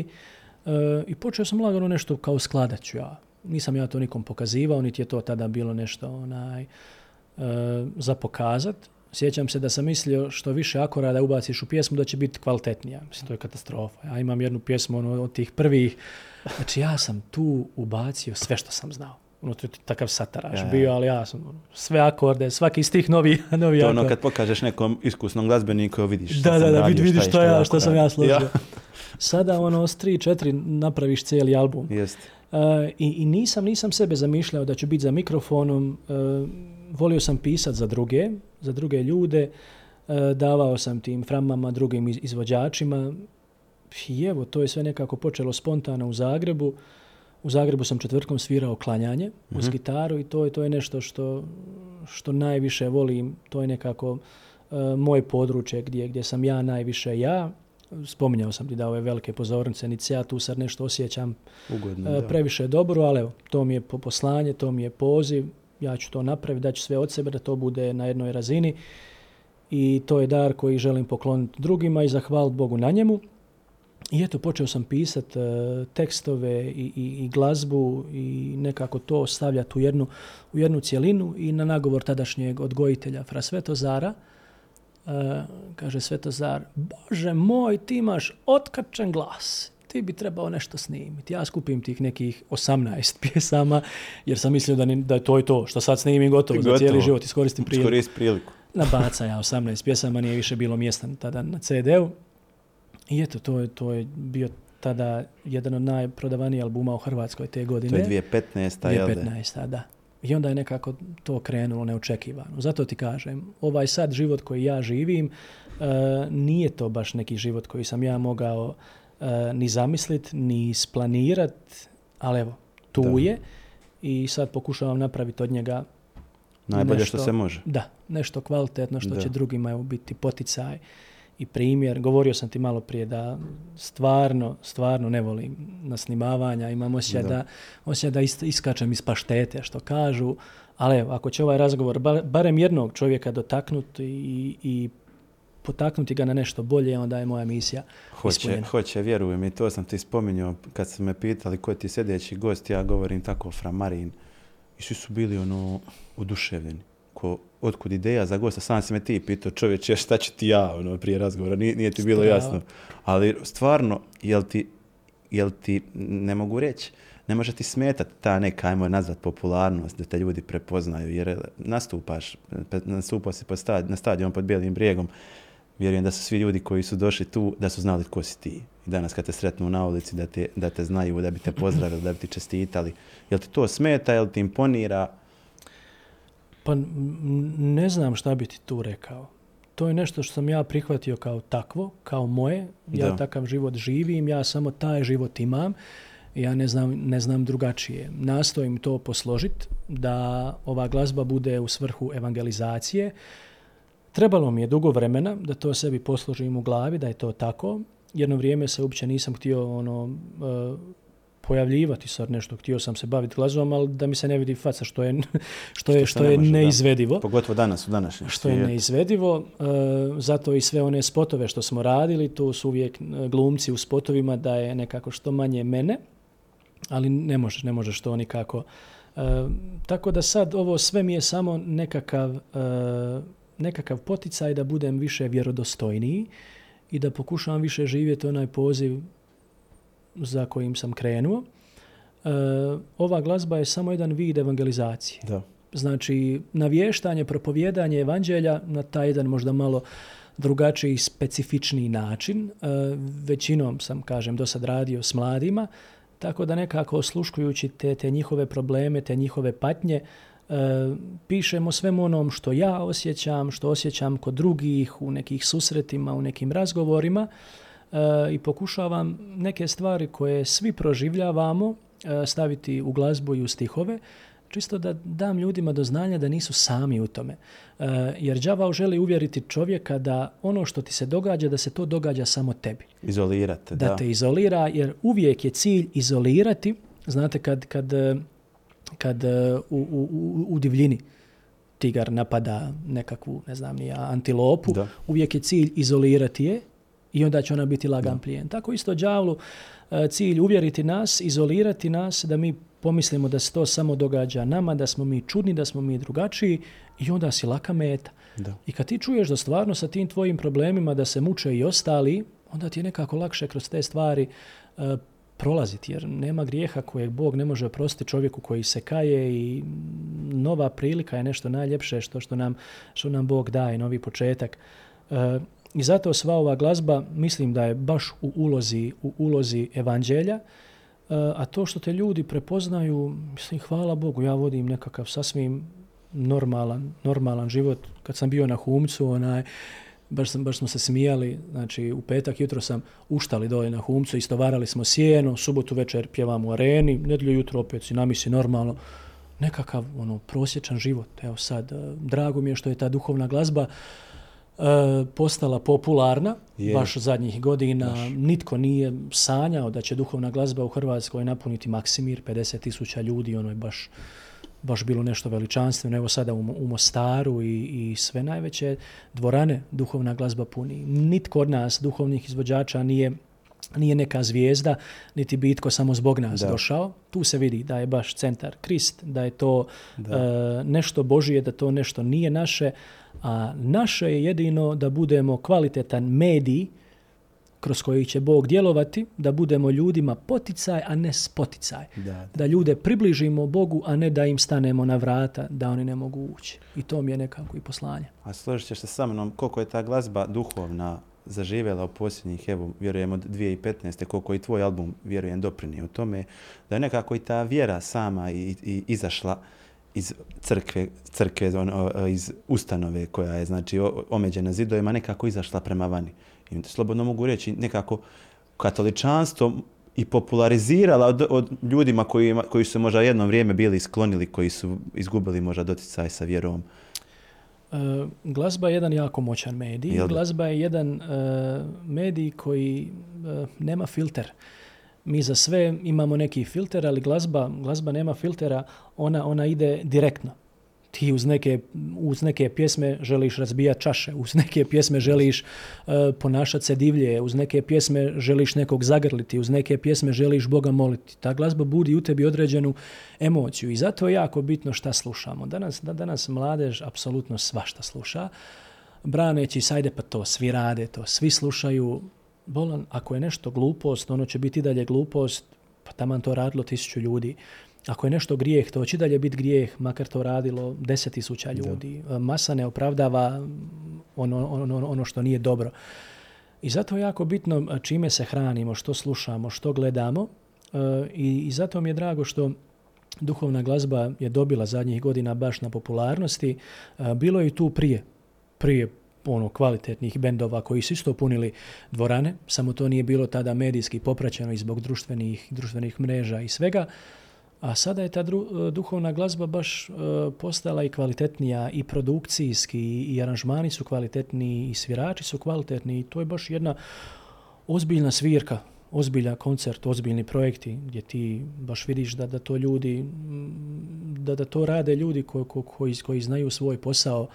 E, I počeo sam lagano nešto kao skladat ću ja. Nisam ja to nikom pokazivao, niti je to tada bilo nešto onaj, e, za pokazat. Sjećam se da sam mislio što više akorada ubaciš u pjesmu da će biti kvalitetnija. Mislim, to je katastrofa. Ja imam jednu pjesmu ono, od tih prvih. Znači, ja sam tu ubacio sve što sam znao. Ono, to je takav sataraš Ja, ja. bio, ali ja sam ono, sve akorde, svaki stih novi, novi To ono akord. kad pokažeš nekom iskusnom glazbeniku, vidiš Da, da, da, radio, vidi, vidi je što, ja, što sam ja složio. Sada ono s 3-4 napraviš cijeli album. Jest. Uh, i, I nisam, nisam sebe zamišljao da ću biti za mikrofonom. Uh, volio sam pisat za druge, za druge ljude. Uh, davao sam tim framama, drugim iz- izvođačima. I evo, to je sve nekako počelo spontano u Zagrebu. U Zagrebu sam četvrtkom svirao klanjanje uz gitaru i to je, to je nešto što, što najviše volim. To je nekako uh, moje područje gdje, gdje sam ja najviše ja. Spominjao sam ti da ove velike pozornice, niti ja tu sad nešto osjećam Ugodno, e, da. previše dobro, ali evo, to mi je po- poslanje, to mi je poziv, ja ću to napraviti, daću sve od sebe da to bude na jednoj razini. I to je dar koji želim pokloniti drugima i zahvaliti Bogu na njemu. I eto, počeo sam pisat e, tekstove i, i, i glazbu i nekako to stavljati u jednu, u jednu cjelinu i na nagovor tadašnjeg odgojitelja Fra Svetozara, e, kaže Svetozar, Bože moj, ti imaš otkačen glas, ti bi trebao nešto snimiti. Ja skupim tih nekih 18 pjesama, jer sam mislio da, ni, da je to i to, što sad snimim gotovo, za Gotovo. cijeli život, iskoristim priliku. Iskoristi priliku. Nabaca ja 18 pjesama, nije više bilo mjesta tada na CD-u. I eto, to je, to je bio tada jedan od najprodavanijih albuma u Hrvatskoj te godine. To je 2015. jel da? 2015. da. I onda je nekako to krenulo neočekivano. Zato ti kažem, ovaj sad život koji ja živim, e, nije to baš neki život koji sam ja mogao ni zamislit, ni splanirat, ali evo, tu Da. je i sad pokušavam napraviti od njega Najbolje što nešto- se može. da, nešto kvalitetno što Da. će drugima evo, biti poticaj i primjer. Govorio sam ti malo prije da stvarno, stvarno ne volim nasnimavanja. Imam osjećaj Da. da, osjećaj da ist- iskačem iz paštete, što kažu. Ali evo, ako će ovaj razgovor ba- barem jednog čovjeka dotaknuti i, i potaknuti ga na nešto bolje, onda je moja misija Hoće, ispunjena. hoće, vjerujem i to sam ti spominjao kad su me pitali ko je ti sljedeći gost, ja govorim tako Fra Marin i svi su bili ono oduševljeni. Ko, otkud ideja za gosta, sam si me ti pitao čovječe šta ću ti ja ono, prije razgovora, nije, nije ti bilo Strava. jasno. Ali stvarno, jel ti, jel ti, ne mogu reći, ne može ti smetati ta neka, ajmo nazvat, popularnost, da te ljudi prepoznaju, jer nastupaš, nastupao si pod stad- na stadion pod Bijelim brijegom, vjerujem da su svi ljudi koji su došli tu, da su znali tko si ti. I danas kad te sretnu na ulici, da te, da te znaju, da bi te pozdravili, da bi ti čestitali. Jel ti to smeta, jel ti imponira? Pa ne znam šta bi ti tu rekao. To je nešto što sam ja prihvatio kao takvo, kao moje. Ja Da. takav život živim, ja samo taj život imam. Ja ne znam, ne znam drugačije. Nastojim to posložiti da ova glazba bude u svrhu evangelizacije. Trebalo mi je dugo vremena da to sebi posložim u glavi, da je to tako. Jedno vrijeme se uopće nisam htio ono, e, pojavljivati sad nešto. Htio sam se baviti glazbom, ali da mi se ne vidi faca što je, što je, što je može, da. neizvedivo. Pogotovo danas, u današnjem Što je neizvedivo, e, zato i sve one spotove što smo radili, tu su uvijek e, glumci u spotovima da je nekako što manje mene, ali ne možeš, ne možeš to nikako. Tako da sad ovo sve mi je samo nekakav, nekakav poticaj da budem više vjerodostojniji i da pokušavam više živjeti onaj poziv za kojim sam krenuo. E, ova glazba je samo jedan vid evangelizacije. Da. Znači, navještanje, propovijedanje evanđelja na taj jedan možda malo drugačiji, specifičniji način. E, većinom sam, kažem, do sad radio s mladima, Tako da nekako osluškujući te, te njihove probleme, te njihove patnje, e, pišemo svemu onom što ja osjećam, što osjećam kod drugih, u nekih susretima, u nekim razgovorima e, i pokušavam neke stvari koje svi proživljavamo e, staviti u glazbu i u stihove, čisto da dam ljudima do znanja da nisu sami u tome. Jer đavao želi uvjeriti čovjeka da ono što ti se događa, da se to događa samo tebi. Izolirate, Da, da. te izolira, jer uvijek je cilj izolirati. Znate, kad, kad, kad e, u, u, u- divljini tigar napada nekakvu, ne znam, nija, antilopu, Da. uvijek je cilj izolirati je i onda će ona biti lagan plijen. Tako isto đavlu e, cilj uvjeriti nas, izolirati nas, da mi pomislimo da se to samo događa nama, da smo mi čudni, da smo mi drugačiji i onda si laka meta. Da. I kad ti čuješ da stvarno sa tim tvojim problemima da se muče i ostali, onda ti je nekako lakše kroz te stvari e, prolaziti, jer nema grijeha kojeg Bog ne može oprostiti čovjeku koji se kaje i nova prilika je nešto najljepše što, što, nam, što nam Bog daje, novi početak. E, I zato sva ova glazba mislim da je baš u ulozi, u ulozi evanđelja, e, a to što te ljudi prepoznaju, mislim, hvala Bogu, ja vodim nekakav sasvim normalan, normalan život. Kad sam bio na Humcu, onaj, baš, sam, baš smo se smijali, znači u petak jutro sam uštali dole na Humcu, istovarali smo sjeno, subotu večer pjevamo u areni, nedjelju jutro opet si namisi normalno, nekakav ono prosječan život. Evo sad, e, drago mi je što je ta duhovna glazba e, postala popularna Je. baš zadnjih godina. Nitko nije sanjao da će duhovna glazba u Hrvatskoj napuniti Maksimir, 50 tisuća ljudi, ono je baš baš bilo nešto veličanstveno. Evo sada u, u Mostaru i, i sve najveće dvorane duhovna glazba puni. Nitko od nas, duhovnih izvođača, nije nije neka zvijezda, niti bi itko samo zbog nas Da. došao. Tu se vidi da je baš centar Krist, da je to Da. e, nešto Božije, da to nešto nije naše, a naše je jedino da budemo kvalitetan medij kroz koji će Bog djelovati, da budemo ljudima poticaj, a ne spoticaj. Da, da. Da ljude približimo Bogu, a ne da im stanemo na vrata, da oni ne mogu ući. I to mi je nekako i poslanje. A složit ćeš se sa mnom koliko je ta glazba duhovna zaživjela u posljednjih, evo, vjerujem od 2015. koliko je i tvoj album, vjerujem, doprinio u tome, da je nekako i ta vjera sama i, i izašla iz crkve, crkve ono, iz ustanove koja je znači omeđena zidovima, nekako izašla prema vani. I slobodno mogu reći nekako katoličanstvo i popularizirala od, od ljudima koji, koji su možda jedno vrijeme bili sklonili, koji su izgubili možda doticaj sa vjerom. E, glazba je jedan jako moćan medij. Jel? Glazba je jedan e, medij koji e, nema filter. Mi za sve imamo neki filter, ali glazba, glazba nema filtera, ona, ona ide direktno. Ti uz neke, uz neke pjesme želiš razbijati čaše, uz neke pjesme želiš e, ponašati se divlje, uz neke pjesme želiš nekog zagrliti, uz neke pjesme želiš Boga moliti. Ta glazba budi u tebi određenu emociju i zato je jako bitno šta slušamo. Danas, da, danas mladež apsolutno svašta sluša, braneći sajde pa to, svi rade to, svi slušaju. Bolan, ako je nešto glupost, ono će biti dalje glupost, pa taman to radilo tisuću ljudi. Ako je nešto grijeh, to će dalje biti grijeh, makar to radilo deset tisuća ljudi. Masa ne opravdava ono, ono, ono što nije dobro. I zato je jako bitno a, čime se hranimo, što slušamo, što gledamo. E, I, I zato mi je drago što duhovna glazba je dobila zadnjih godina baš na popularnosti. E, Bilo je i tu prije, prije ono kvalitetnih bendova koji su isto punili dvorane, samo to nije bilo tada medijski popraćeno i zbog društvenih, društvenih mreža i svega. A sada je ta dru- e, duhovna glazba baš e, postala i kvalitetnija i produkcijski i, aranžmani su kvalitetniji i svirači su kvalitetni i to je baš jedna ozbiljna svirka, ozbiljan koncert, ozbiljni projekti gdje ti baš vidiš da, da to ljudi, mm, da, da to rade ljudi ko, ko, koji, koji znaju svoj posao,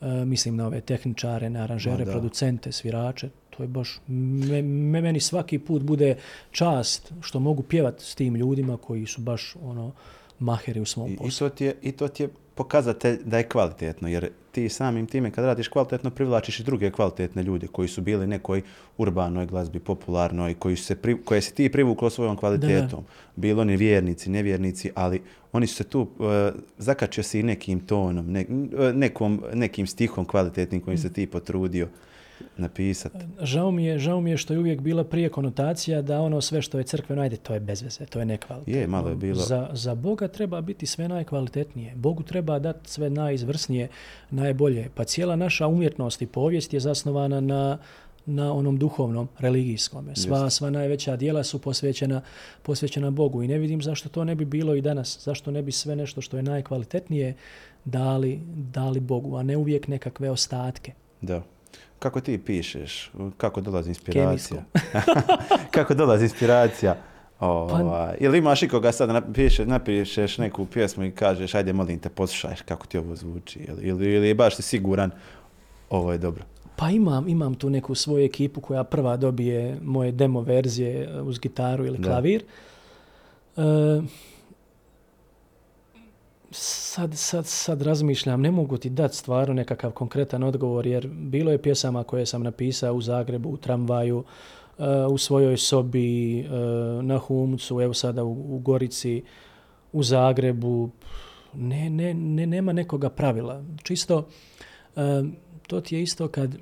e, mislim na ove tehničare, na aranžere, da. producente, svirače, to je baš, me, me- meni svaki put bude čast što mogu pjevati s tim ljudima koji su baš ono maheri u svom I, i, poslu. to ti je, I to ti je pokazatelj da je kvalitetno, jer ti samim time kad radiš kvalitetno privlačiš i druge kvalitetne ljude koji su bili nekoj urbanoj glazbi, popularnoj, koji su se pri, koje si ti privuklo svojom kvalitetom. Bili oni vjernici, nevjernici, ali oni su se tu, uh, zakačio si i nekim tonom, ne, uh, nekom, nekim stihom kvalitetnim kojim se ti potrudio. Napisati. Žao mi, je, žao mi je što je uvijek bila prije konotacija da ono sve što je crkveno, ajde, to je bez veze, to je nekvalitetno. Je, malo je bilo. Za, za Boga treba biti sve najkvalitetnije. Bogu treba dati sve najizvrsnije, najbolje. Pa cijela naša umjetnost i povijest je zasnovana na, na onom duhovnom, religijskom. Sva, sva najveća dijela su posvećena, posvećena Bogu i ne vidim zašto to ne bi bilo i danas. Zašto ne bi sve nešto što je najkvalitetnije dali, dali Bogu, a ne uvijek nekakve ostatke. Da. Kako ti pišeš? Kako dolazi inspiracija? Kako dolazi inspiracija? Ova, ili imaš ikoga sad napiše, napišeš neku pjesmu i kažeš ajde molim te poslušaj kako ti ovo zvuči ili, ili, baš si siguran ovo je dobro? Pa imam, imam tu neku svoju ekipu koja prva dobije moje demo verzije uz gitaru ili klavir. E, sad, sad, sad razmišljam, ne mogu ti dati stvarno nekakav konkretan odgovor, jer bilo je pjesama koje sam napisao u Zagrebu, u tramvaju, uh, u svojoj sobi, uh, na Humcu, evo sada u, u Gorici, u Zagrebu. Ne, ne, ne, nema nekoga pravila. Čisto, uh, to ti je isto kad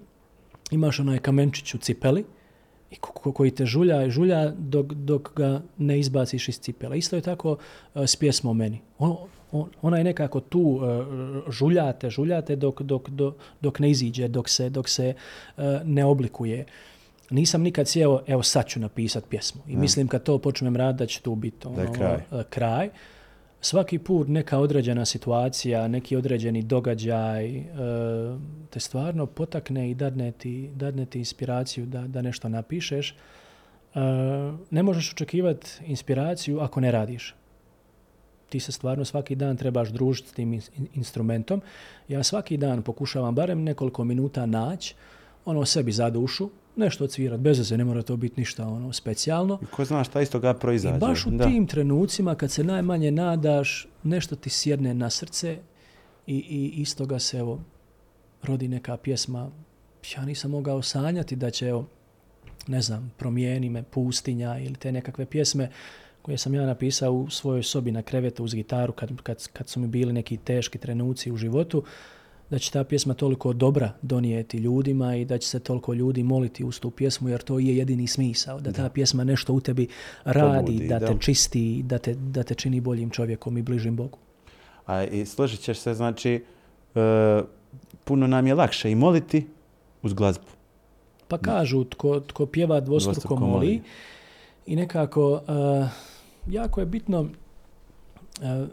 imaš onaj kamenčić u cipeli, i ko, koji te žulja i žulja dok, dok ga ne izbaciš iz cipela. Isto je tako s pjesmom meni. On, on, ona je nekako tu uh, žuljate, žuljate dok, dok, dok, dok ne iziđe, dok se, dok se uh, ne oblikuje. Nisam nikad sjeo, evo sad ću napisat pjesmu. I mislim kad to počnem raditi da će tu biti ono, kraj. Uh, kraj svaki put neka određena situacija, neki određeni događaj e, te stvarno potakne i dadne ti, dadne ti inspiraciju da, da nešto napišeš. E, ne možeš očekivati inspiraciju ako ne radiš. Ti se stvarno svaki dan trebaš družiti s tim instrumentom. Ja svaki dan pokušavam barem nekoliko minuta naći ono sebi za dušu, nešto odsvirati, bez veze, ne mora to biti ništa ono specijalno. I ko zna šta iz toga proizađe. I baš u da. tim trenucima kad se najmanje nadaš, nešto ti sjedne na srce i, i iz toga se evo rodi neka pjesma. Ja nisam mogao sanjati da će evo, ne znam, promijeni me pustinja ili te nekakve pjesme koje sam ja napisao u svojoj sobi na krevetu uz gitaru kad, kad, kad su mi bili neki teški trenuci u životu. Da će ta pjesma toliko dobra donijeti ljudima i da će se toliko ljudi moliti uz tu pjesmu, jer to je jedini smisao. Da, da. ta pjesma nešto u tebi radi, Pobudi, da, da te čisti, da te, da te čini boljim čovjekom i bližim Bogu. A i složit ćeš se, znači, e, puno nam je lakše i moliti uz glazbu. Pa kažu, tko, tko pjeva dvostruko, dvostruko moli, moli i nekako e, jako je bitno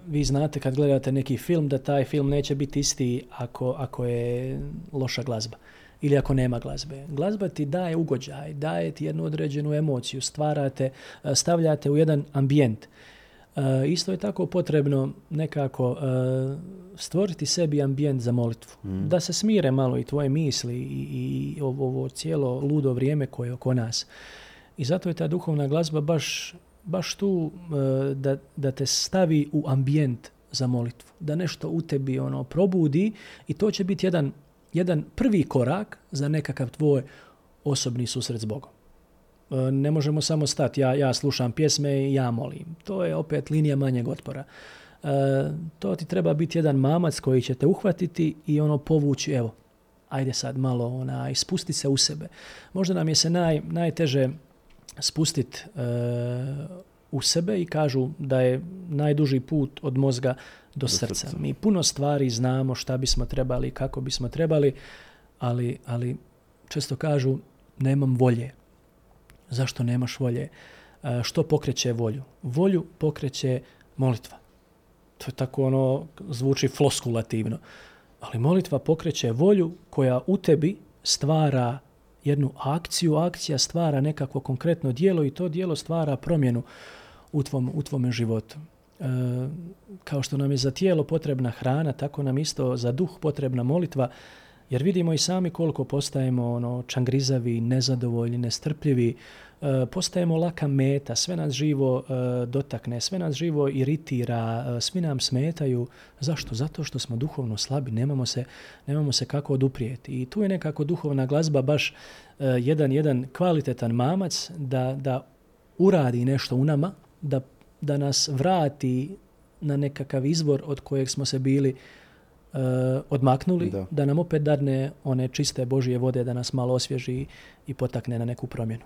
vi znate kad gledate neki film da taj film neće biti isti ako, ako je loša glazba ili ako nema glazbe. Glazba ti daje ugođaj, daje ti jednu određenu emociju, stvarate, stavljate u jedan ambijent. Isto je tako potrebno nekako stvoriti sebi ambijent za molitvu. Mm. Da se smire malo i tvoje misli i, i ovo, ovo cijelo ludo vrijeme koje je oko nas. I zato je ta duhovna glazba baš baš tu e, da, da te stavi u ambijent za molitvu. Da nešto u tebi ono probudi i to će biti jedan, jedan prvi korak za nekakav tvoj osobni susret s Bogom. E, ne možemo samo stati, ja, ja slušam pjesme i ja molim. To je opet linija manjeg otpora. E, to ti treba biti jedan mamac koji će te uhvatiti i ono povući, evo, ajde sad malo ona, ispusti se u sebe. Možda nam je se naj, najteže spustiti e, u sebe i kažu da je najduži put od mozga do, do srca. srca. Mi puno stvari znamo šta bismo trebali, kako bismo trebali, ali, ali često kažu nemam volje. Zašto nemaš volje? E, što pokreće volju? Volju pokreće molitva. To je tako ono, zvuči floskulativno. Ali molitva pokreće volju koja u tebi stvara jednu akciju, akcija stvara nekako konkretno dijelo i to dijelo stvara promjenu u, tvom, u tvome životu. E, kao što nam je za tijelo potrebna hrana, tako nam isto za duh potrebna molitva, jer vidimo i sami koliko postajemo ono, čangrizavi, nezadovoljni, nestrpljivi, postajemo laka meta, sve nas živo e, dotakne, sve nas živo iritira, e, svi nam smetaju. Zašto? Zato što smo duhovno slabi, nemamo se, nemamo se kako oduprijeti. I tu je nekako duhovna glazba baš jedan, jedan kvalitetan mamac da, da uradi nešto u nama, da, da nas vrati na nekakav izvor od kojeg smo se bili odmaknuli, Da. da. nam opet dadne one čiste Božije vode da nas malo osvježi i potakne na neku promjenu.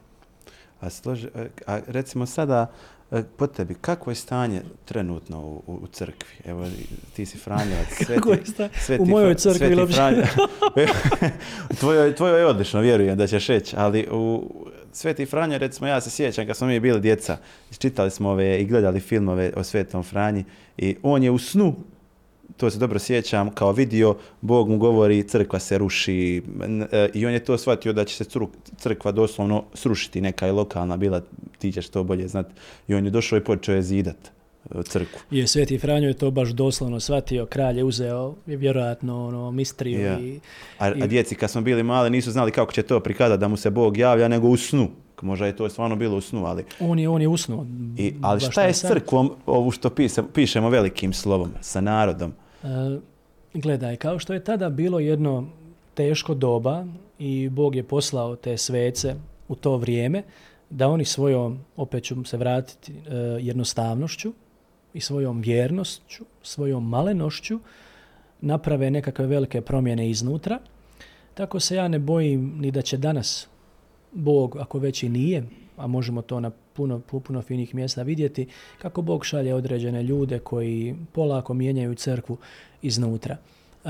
A, složi, a- a recimo sada, e, po tebi, kakvo je stanje trenutno u, u, crkvi? Evo, ti si Franjevac, Kako je sveti, sta- sveti u mojoj crkvi ili uopće? Franje- tvojoj, tvojoj je odlično, vjerujem da ćeš reći, ali u Sveti Franje, recimo, ja se sjećam kad smo mi bili djeca, čitali smo ove i gledali filmove o Svetom Franji i on je u snu to se dobro sjećam, kao vidio, Bog mu govori crkva se ruši e, i on je to shvatio da će se crkva doslovno srušiti, neka je lokalna bila, ti ćeš to bolje znat. I on je došao i počeo je zidat e, crkvu. Je Sveti Franjo je to baš doslovno shvatio, kralj je uzeo vjerojatno ono, mistriju Ja. i A, a I- djeci kad smo bili mali nisu znali kako će to prikazati da mu se Bog javlja, nego u snu. Možda je to stvarno bilo u snu, ali... on je, on je usnuo. I, ali šta je s crkvom, ovu što pise- pišemo velikim slovom, sa narodom? E, gledaj, kao što je tada bilo jedno teško doba i Bog je poslao te svece u to vrijeme, da oni svojom, opet ću se vratiti, e, jednostavnošću i svojom vjernošću, svojom malenošću naprave nekakve velike promjene iznutra. Tako se ja ne bojim ni da će danas Bog, ako već i nije, a možemo to na puno, pu- puno finih mjesta vidjeti, kako Bog šalje određene ljude koji polako mijenjaju crkvu iznutra. E,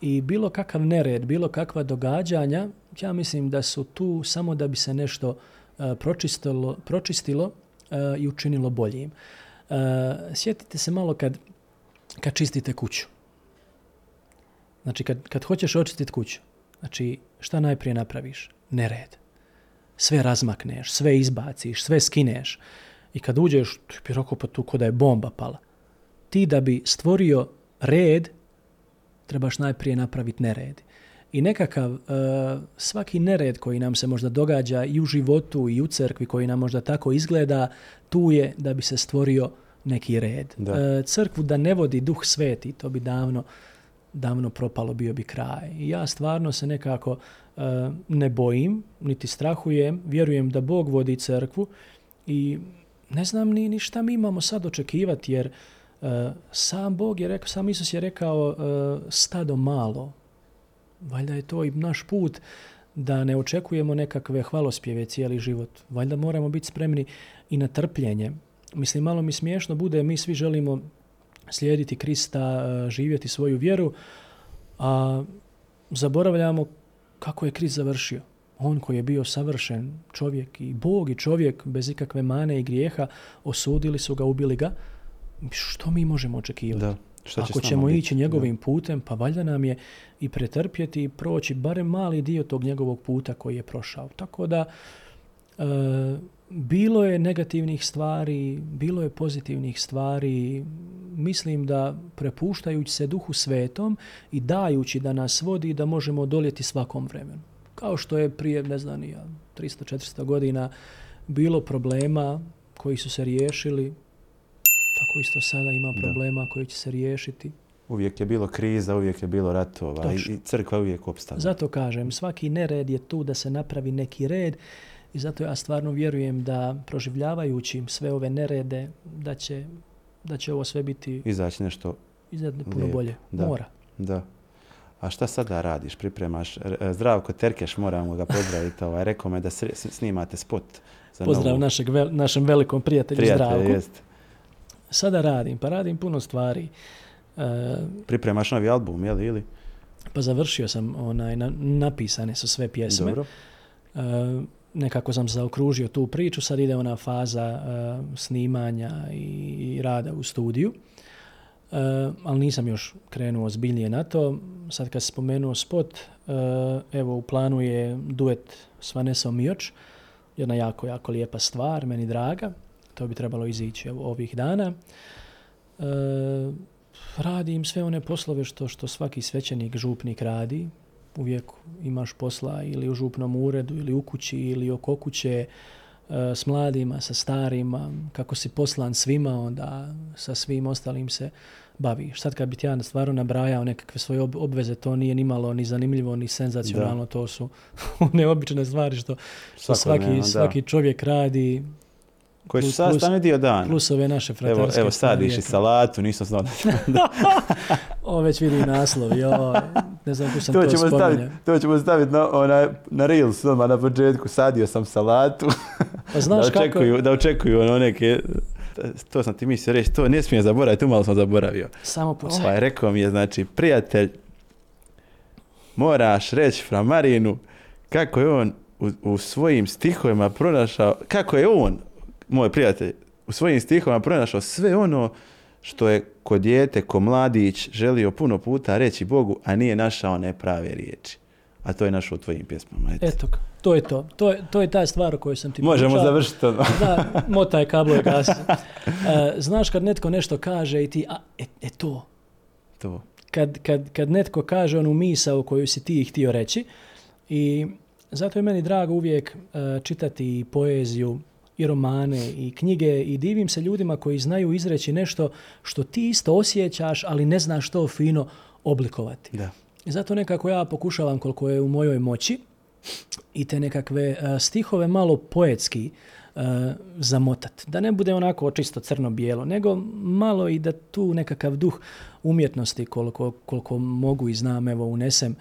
I bilo kakav nered, bilo kakva događanja, ja mislim da su tu samo da bi se nešto e, pročistilo, pročistilo e, i učinilo boljim. E, sjetite se malo kad, kad čistite kuću. Znači, kad, kad hoćeš očistiti kuću, znači, šta najprije napraviš? Nered. Sve razmakneš, sve izbaciš, sve skineš. I kad uđeš, ti bi rekao, pa tu ko da je bomba pala. Ti da bi stvorio red, trebaš najprije napraviti nered. I nekakav, e, svaki nered koji nam se možda događa i u životu i u crkvi, koji nam možda tako izgleda, tu je da bi se stvorio neki red. Da. E, crkvu da ne vodi duh sveti, to bi davno, davno propalo, bio bi kraj. I ja stvarno se nekako e, ne bojim, niti strahujem, vjerujem da Bog vodi crkvu i ne znam ni, ni šta mi imamo sad očekivati, jer e, sam Bog je rekao, sam Isus je rekao e, stado malo. Valjda je to i naš put da ne očekujemo nekakve hvalospjeve cijeli život. Valjda moramo biti spremni i na trpljenje. Mislim, malo mi smiješno bude, mi svi želimo slijediti Krista, e, živjeti svoju vjeru, a zaboravljamo kako je Krist završio. On koji je bio savršen čovjek i Bog i čovjek bez ikakve mane i grijeha, osudili su ga, ubili ga. Što mi možemo očekivati? Da. Šta će Ako ćemo biti? ići njegovim putem, pa valjda nam je i pretrpjeti i proći barem mali dio tog njegovog puta koji je prošao. Tako da e, bilo je negativnih stvari, bilo je pozitivnih stvari. Mislim da prepuštajući se duhu svetom i dajući da nas vodi da možemo odoljeti svakom vremenu. Kao što je prije, ne znam, ni ja, 300-400 godina bilo problema koji su se riješili, tako isto sada ima Da. problema koji će se riješiti. Uvijek je bilo kriza, uvijek je bilo ratova i, Točno. i crkva je uvijek opstala. Zato kažem, svaki nered je tu da se napravi neki red i zato ja stvarno vjerujem da proživljavajući sve ove nerede, da će, da će ovo sve biti Izaći nešto, izuzetno puno bolje. da. Mora. da. A šta sada radiš? Pripremaš? E, Zdravko Terkeš, moramo ga pozdraviti. Ovaj, rekao me da snimate spot. Za Pozdrav novu našeg, našem velikom prijatelju prijatelja, Zdravku. jest. Sada radim, pa radim puno stvari. E, Pripremaš novi album, je li? Ili? pa završio sam, onaj, na- napisane su sve pjesme. Dobro. E, nekako sam zaokružio tu priču, sad ide ona faza e, snimanja i, rada u studiju. E, ali nisam još krenuo zbiljnije na to. Sad kad si spomenuo spot, e, evo u planu je duet s Vanesom Mioč, jedna jako, jako lijepa stvar, meni draga. To bi trebalo izići ovih dana. Radim sve one poslove što, što svaki svećenik, župnik radi. Uvijek imaš posla ili u župnom uredu ili u kući ili oko kuće e, s mladima, sa starima, kako si poslan svima, onda sa svim ostalim se baviš. Sad kad bi ti ja stvarno nabrajao nekakve svoje ob- obveze, to nije ni malo ni zanimljivo, ni senzacionalno, to su neobične stvari što, što svaki, da. svaki čovjek radi Koji su Plus- plus- sastavni dio dana. Plus ove naše Evo, fratarske evo stvari, sadiš i eto. salatu, nisam znao da Ovo već vidi naslov, joj. Ne znam sam to, to ćemo staviti, to ćemo staviti na, onaj, na Reels odmah na početku. Sadio sam salatu. Pa znaš da kako... očekuju, da očekuju ono neke... To sam ti mislio reći, to ne smijem zaboraviti, umalo sam zaboravio. Samo pucaj. Ovaj, rekao mi je, znači, prijatelj, moraš reći Framarinu kako je on u, u svojim stihovima pronašao, kako je on, moj prijatelj, u svojim stihovima pronašao sve ono što je ko dijete, ko mladić želio puno puta reći Bogu, a nije našao one prave riječi. A to je našao u tvojim pjesmama. Eto. Eto to je to. To je, to je ta stvar o kojoj sam ti Možemo pričao. završiti ono. Da, motaj kablo i gasi. E, znaš kad netko nešto kaže i ti, a, e, e to. to. Kad, kad, kad netko kaže onu misao koju si ti htio reći i zato je meni drago uvijek e, čitati poeziju i romane i knjige i divim se ljudima koji znaju izreći nešto što ti isto osjećaš, ali ne znaš to fino oblikovati. Da. I zato nekako ja pokušavam koliko je u mojoj moći i te nekakve e, stihove malo poetski e, zamotat. Da ne bude onako čisto crno-bijelo, nego malo i da tu nekakav duh umjetnosti koliko, koliko mogu i znam, evo unesem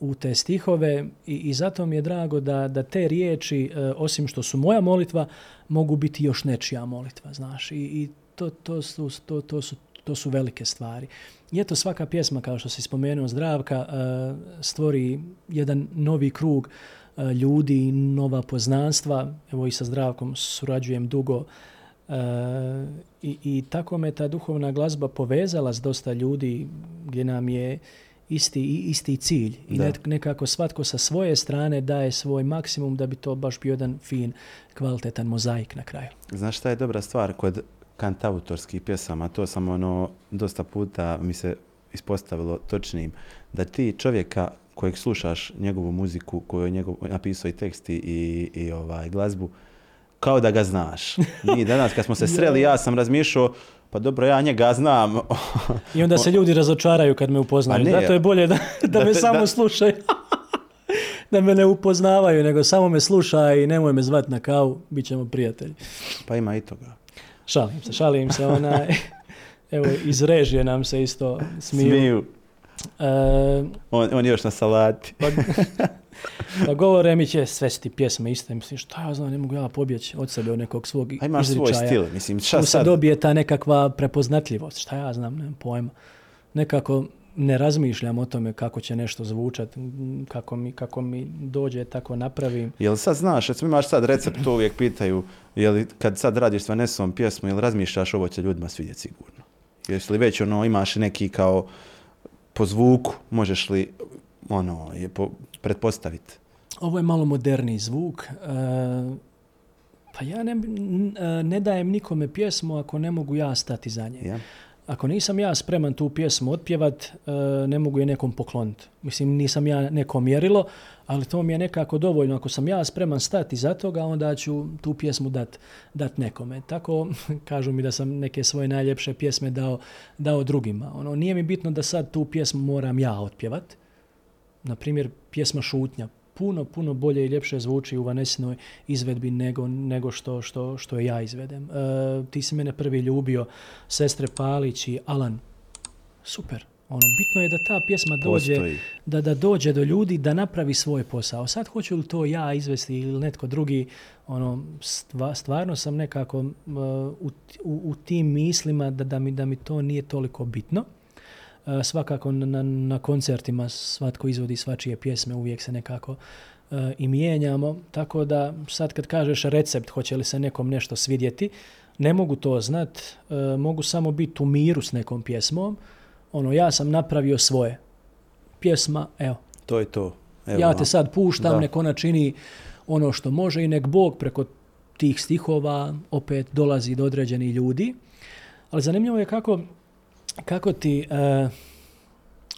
u te stihove i, i zato mi je drago da, da te riječi, e, osim što su moja molitva, mogu biti još nečija molitva, znaš. I, i to, to, su, to, to, su, to su velike stvari. I eto svaka pjesma, kao što si spomenuo, Zdravka, e, stvori jedan novi krug e, ljudi, nova poznanstva. Evo i sa Zdravkom surađujem dugo. E, i, I tako me ta duhovna glazba povezala s dosta ljudi gdje nam je isti, isti cilj. I Da. nekako svatko sa svoje strane daje svoj maksimum da bi to baš bio jedan fin, kvalitetan mozaik na kraju. Znaš šta je dobra stvar kod kantautorskih pjesama, to sam ono dosta puta mi se ispostavilo točnim, da ti čovjeka kojeg slušaš njegovu muziku, koju je njegov, napisao i tekst i, i ovaj glazbu, kao da ga znaš. Mi danas kad smo se sreli, ja sam razmišljao, pa dobro, ja njega znam. I onda se ljudi razočaraju kad me upoznaju. Pa ne, Zato je bolje da, da, da me te- samo da- slušaju. da me ne upoznavaju, nego samo me slušaj i nemoj me zvat na kavu, bit ćemo prijatelji. pa ima i toga. Šalim se, šalim se. Onaj, evo, iz režije nam se isto smiju. Smiju. E, On, on je još na salati. pa govore mi će sve su ti pjesme iste. Mislim, šta ja znam, ne mogu ja pobjeći od sebe od nekog svog A imaš svoj izričaja. stil, mislim, šta tu se sad? dobije ta nekakva prepoznatljivost. Šta ja znam, nemam pojma. Nekako ne razmišljam o tome kako će nešto zvučat, kako mi, kako mi dođe, tako napravim. Jel sad znaš, recimo imaš sad recept, to uvijek pitaju, jel kad sad radiš s Vanesom pjesmu, jel razmišljaš ovo će ljudima svidjeti sigurno? Jesi li već ono, imaš neki kao po zvuku, možeš li ono, je po, pretpostaviti? Ovo je malo moderniji zvuk. e, pa ja ne, e, ne dajem nikome pjesmu ako ne mogu ja stati za nje. Ja? Ako nisam ja spreman tu pjesmu otpjevat, e, ne mogu je nekom pokloniti. Mislim, nisam ja neko mjerilo, ali to mi je nekako dovoljno. Ako sam ja spreman stati za toga, onda ću tu pjesmu dat, dat nekome. Tako kažu mi da sam neke svoje najljepše pjesme dao, dao drugima. Ono, nije mi bitno da sad tu pjesmu moram ja otpjevat. Na primjer, pjesma Šutnja puno, puno bolje i ljepše zvuči u Vanesinoj izvedbi nego, nego što, što, što je ja izvedem. E, ti si mene prvi ljubio, sestre Palić i Alan. Super. Ono, bitno je da ta pjesma dođe, da, da dođe do ljudi, da napravi svoj posao. Sad hoću li to ja izvesti ili netko drugi, ono, stva- stvarno sam nekako uh, u, u, u tim mislima da, da, mi, da mi to nije toliko bitno. Uh, svakako na, na, koncertima svatko izvodi svačije pjesme, uvijek se nekako uh, i mijenjamo. Tako da sad kad kažeš recept, hoće li se nekom nešto svidjeti, ne mogu to znat, uh, mogu samo biti u miru s nekom pjesmom. Ono, ja sam napravio svoje. Pjesma, evo, To je to. Evo ja te sad puštam, Da. nek ona čini ono što može i nek Bog preko tih stihova opet dolazi do određenih ljudi. Ali zanimljivo je kako, kako ti e,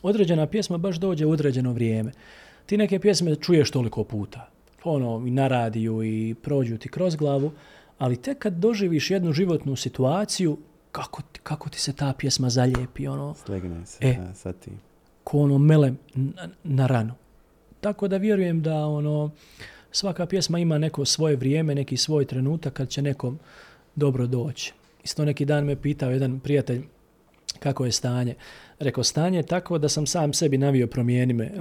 određena pjesma baš dođe u određeno vrijeme. Ti neke pjesme čuješ toliko puta. Ono, i na radiju i prođu ti kroz glavu, ali tek kad doživiš jednu životnu situaciju, kako ti, kako ti se ta pjesma zalijepi, ono, Slegne se. E. sad ti. ko ono mele na, na ranu. Tako da vjerujem da ono svaka pjesma ima neko svoje vrijeme, neki svoj trenutak kad će nekom dobro doći. Isto neki dan me pitao jedan prijatelj kako je stanje. Rekao, stanje je tako da sam sam sebi navio promijeni me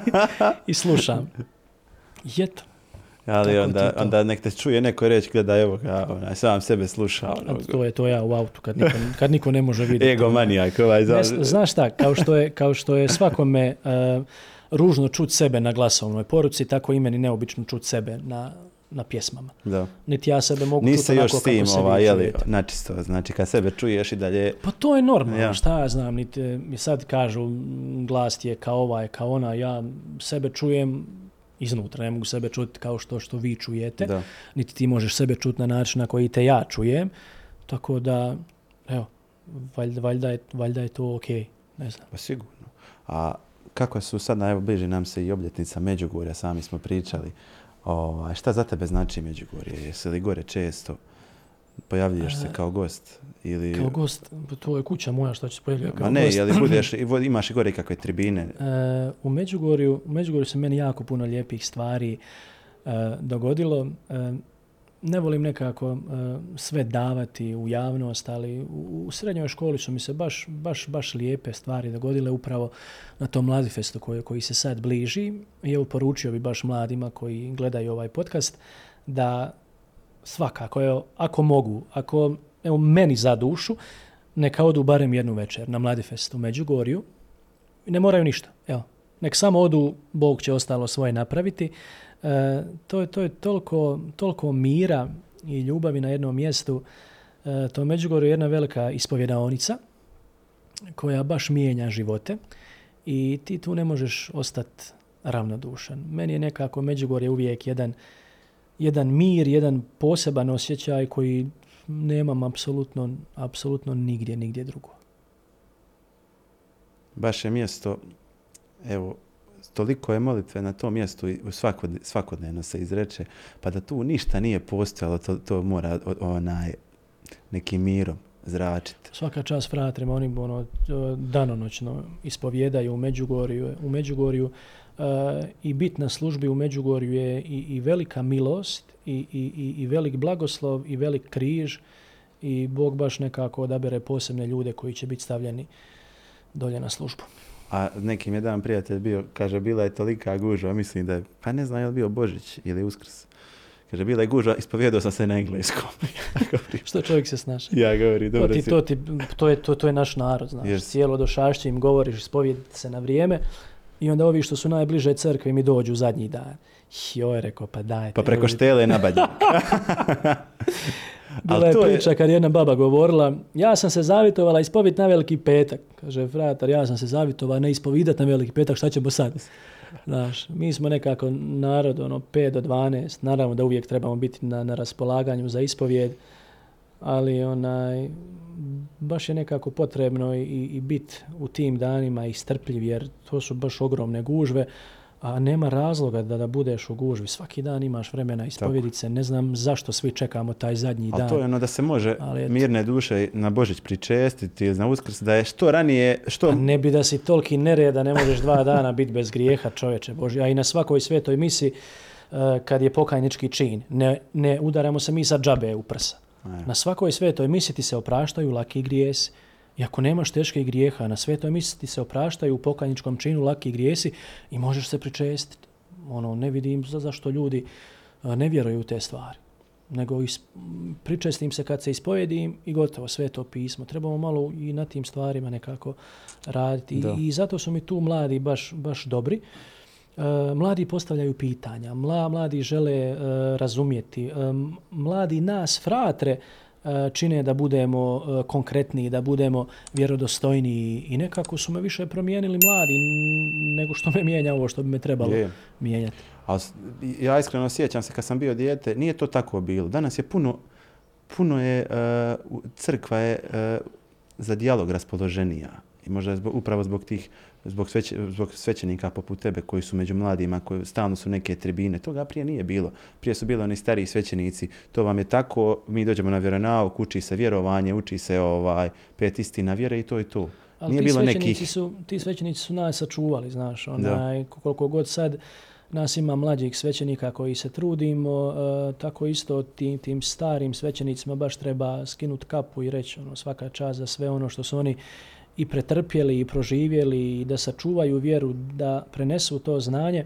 i slušam. I eto, Ali onda, onda nek te čuje neko reći gleda evo ga, onaj, sam sebe sluša. Ono, to je to ja u autu kad niko, kad niko ne može vidjeti. ego manijak ovaj. Ne, znaš šta, kao što je, kao što je svakome e, ružno čut sebe na glasovnoj poruci, tako i meni neobično čut sebe na, na pjesmama. Da. Niti ja sebe mogu Nisi čut se još s tim, ovaj, jeli, načisto, znači kad sebe čuješ i dalje, Pa to je normalno, Ja. šta ja znam, niti mi sad kažu m, glas ti je kao ovaj, kao ona, ja sebe čujem iznutra, ne mogu sebe čuti kao što što vi čujete, da. niti ti možeš sebe čuti na način na koji te ja čujem, tako da, evo, valjda, valjda, je, valjda je to okej, ne znam. Pa sigurno. A kako su sad, evo bliži nam se i obljetnica Međugorja, sami smo pričali. Ovaj, šta za tebe znači Međugorje? Jesi li gore često? Pojavljuješ se E, kao gost? Ili... Kao gost, to je kuća moja što će se pojavljati kao Ma ne, gost. je li budeš, imaš i gore kakve tribine? E, u Međugorju, u Međugorju se meni jako puno lijepih stvari e, dogodilo. E, ne volim nekako e, sve davati u javnost, ali u, u srednjoj školi su mi se baš, baš, baš lijepe stvari dogodile upravo na tom Mladifestu koji, koji se sad bliži. I evo poručio bi baš mladima koji gledaju ovaj podcast da svakako, evo, ako mogu, ako evo, meni za dušu, neka odu barem jednu večer na Mladifest u Međugorju. Ne moraju ništa, evo. Nek samo odu, Bog će ostalo svoje napraviti. E, to, je, to je toliko, toliko mira i ljubavi na jednom mjestu. E, to Međugorje je jedna velika ispovjedaonica koja baš mijenja živote i ti tu ne možeš ostati ravnodušan. Meni je nekako Međugorje uvijek jedan, jedan mir, jedan poseban osjećaj koji nemam apsolutno, apsolutno nigdje, nigdje drugo. Baš je mjesto, evo, toliko je molitve na tom mjestu i svakod, svakodnevno se izreče, pa da tu ništa nije postojalo, to, to mora onaj nekim mirom zračiti. Svaka čast fratrima, oni ono, danonoćno ispovjedaju u Međugorju, u Međugorju e, i bit na službi u Međugorju je i, i velika milost i, i, i velik blagoslov i velik križ i Bog baš nekako odabere posebne ljude koji će biti stavljeni dolje na službu. A neki mi je dan prijatelj bio, kaže, bila je tolika gužva, mislim da je, pa ne znam je li bio Božić ili Uskrs. Kaže, bila je gužva, ispovjedao sam se na engleskom. Što čovjek se snaša? ja govori, To, dobro ti, si. to, ti, to, je, to, to je naš narod, znaš. Jest. Cijelo došašće im govoriš, ispovjedite se na vrijeme i onda ovi što su najbliže crkvi mi dođu zadnji dan. Joj, rekao, pa dajte. Pa preko ljudi. štele na badnjak. Bila je priča kad je jedna baba govorila, ja sam se zavitovala ispovit na veliki petak. Kaže, fratar, ja sam se zavitovala ne ispovidat na veliki petak, šta ćemo sad? Znaš, mi smo nekako narod, ono, 5 do 12, naravno da uvijek trebamo biti na, na raspolaganju za ispovijed, ali onaj, baš je nekako potrebno i, i biti u tim danima i strpljiv, jer to su baš ogromne gužve, a nema razloga da, da budeš u gužvi. Svaki dan imaš vremena ispovjediti se. Ne znam zašto svi čekamo taj zadnji Ali dan. to je ono da se može Ali mirne duše na Božić pričestiti ili na Uskrs, da je što ranije, što... Pa ne bi da si toliki nereda, ne možeš dva dana biti bez grijeha, čovječe Boži. A i na svakoj svetoj misi, eh, kad je pokajnički čin, ne, ne udaramo se mi sa džabe u prsa. Na svakoj svetoj misi ti se opraštaju laki grijesi. I ako nemaš teških grijeha, na svetoj misi ti se opraštaju u pokajničkom činu laki grijesi i možeš se pričestiti. Ono, ne vidim za, zašto ljudi eh, ne vjeruju u te stvari. Nego is, pričestim se kad se ispovedim i gotovo, sve to pismo. Trebamo malo i na tim stvarima nekako raditi. Da. I, I zato su mi tu mladi baš, baš dobri. E, mladi postavljaju pitanja, mla, mladi žele e, razumjeti, e, mladi nas, fratre, e, čine da budemo e, konkretniji, da budemo vjerodostojniji i nekako su me više promijenili mladi nego što me mijenja ovo što bi me trebalo Je. mijenjati. S- ja iskreno sjećam se kad sam bio dijete, nije to tako bilo. Danas je puno, puno je, uh, crkva je za dijalog raspoloženija. I možda je zbog, upravo zbog tih, zbog, sveće, zbog svećenika poput tebe koji su među mladima, koji stalno su neke tribine. Toga prije nije bilo. Prije su bili oni stariji svećenici. To vam je tako, mi dođemo na vjeronauk, uči se vjerovanje, uči se ovaj, pet istina vjere i to je to. Ali nije ti bilo svećenici nekih... su, ti svećenici su nas sačuvali, znaš, onaj, koliko god sad nas ima mlađih svećenika koji se trudimo, e, tako isto tim, tim starim svećenicima baš treba skinuti kapu i reći ono, svaka čast za sve ono što su oni i pretrpjeli i proživjeli i da sačuvaju vjeru, da prenesu to znanje.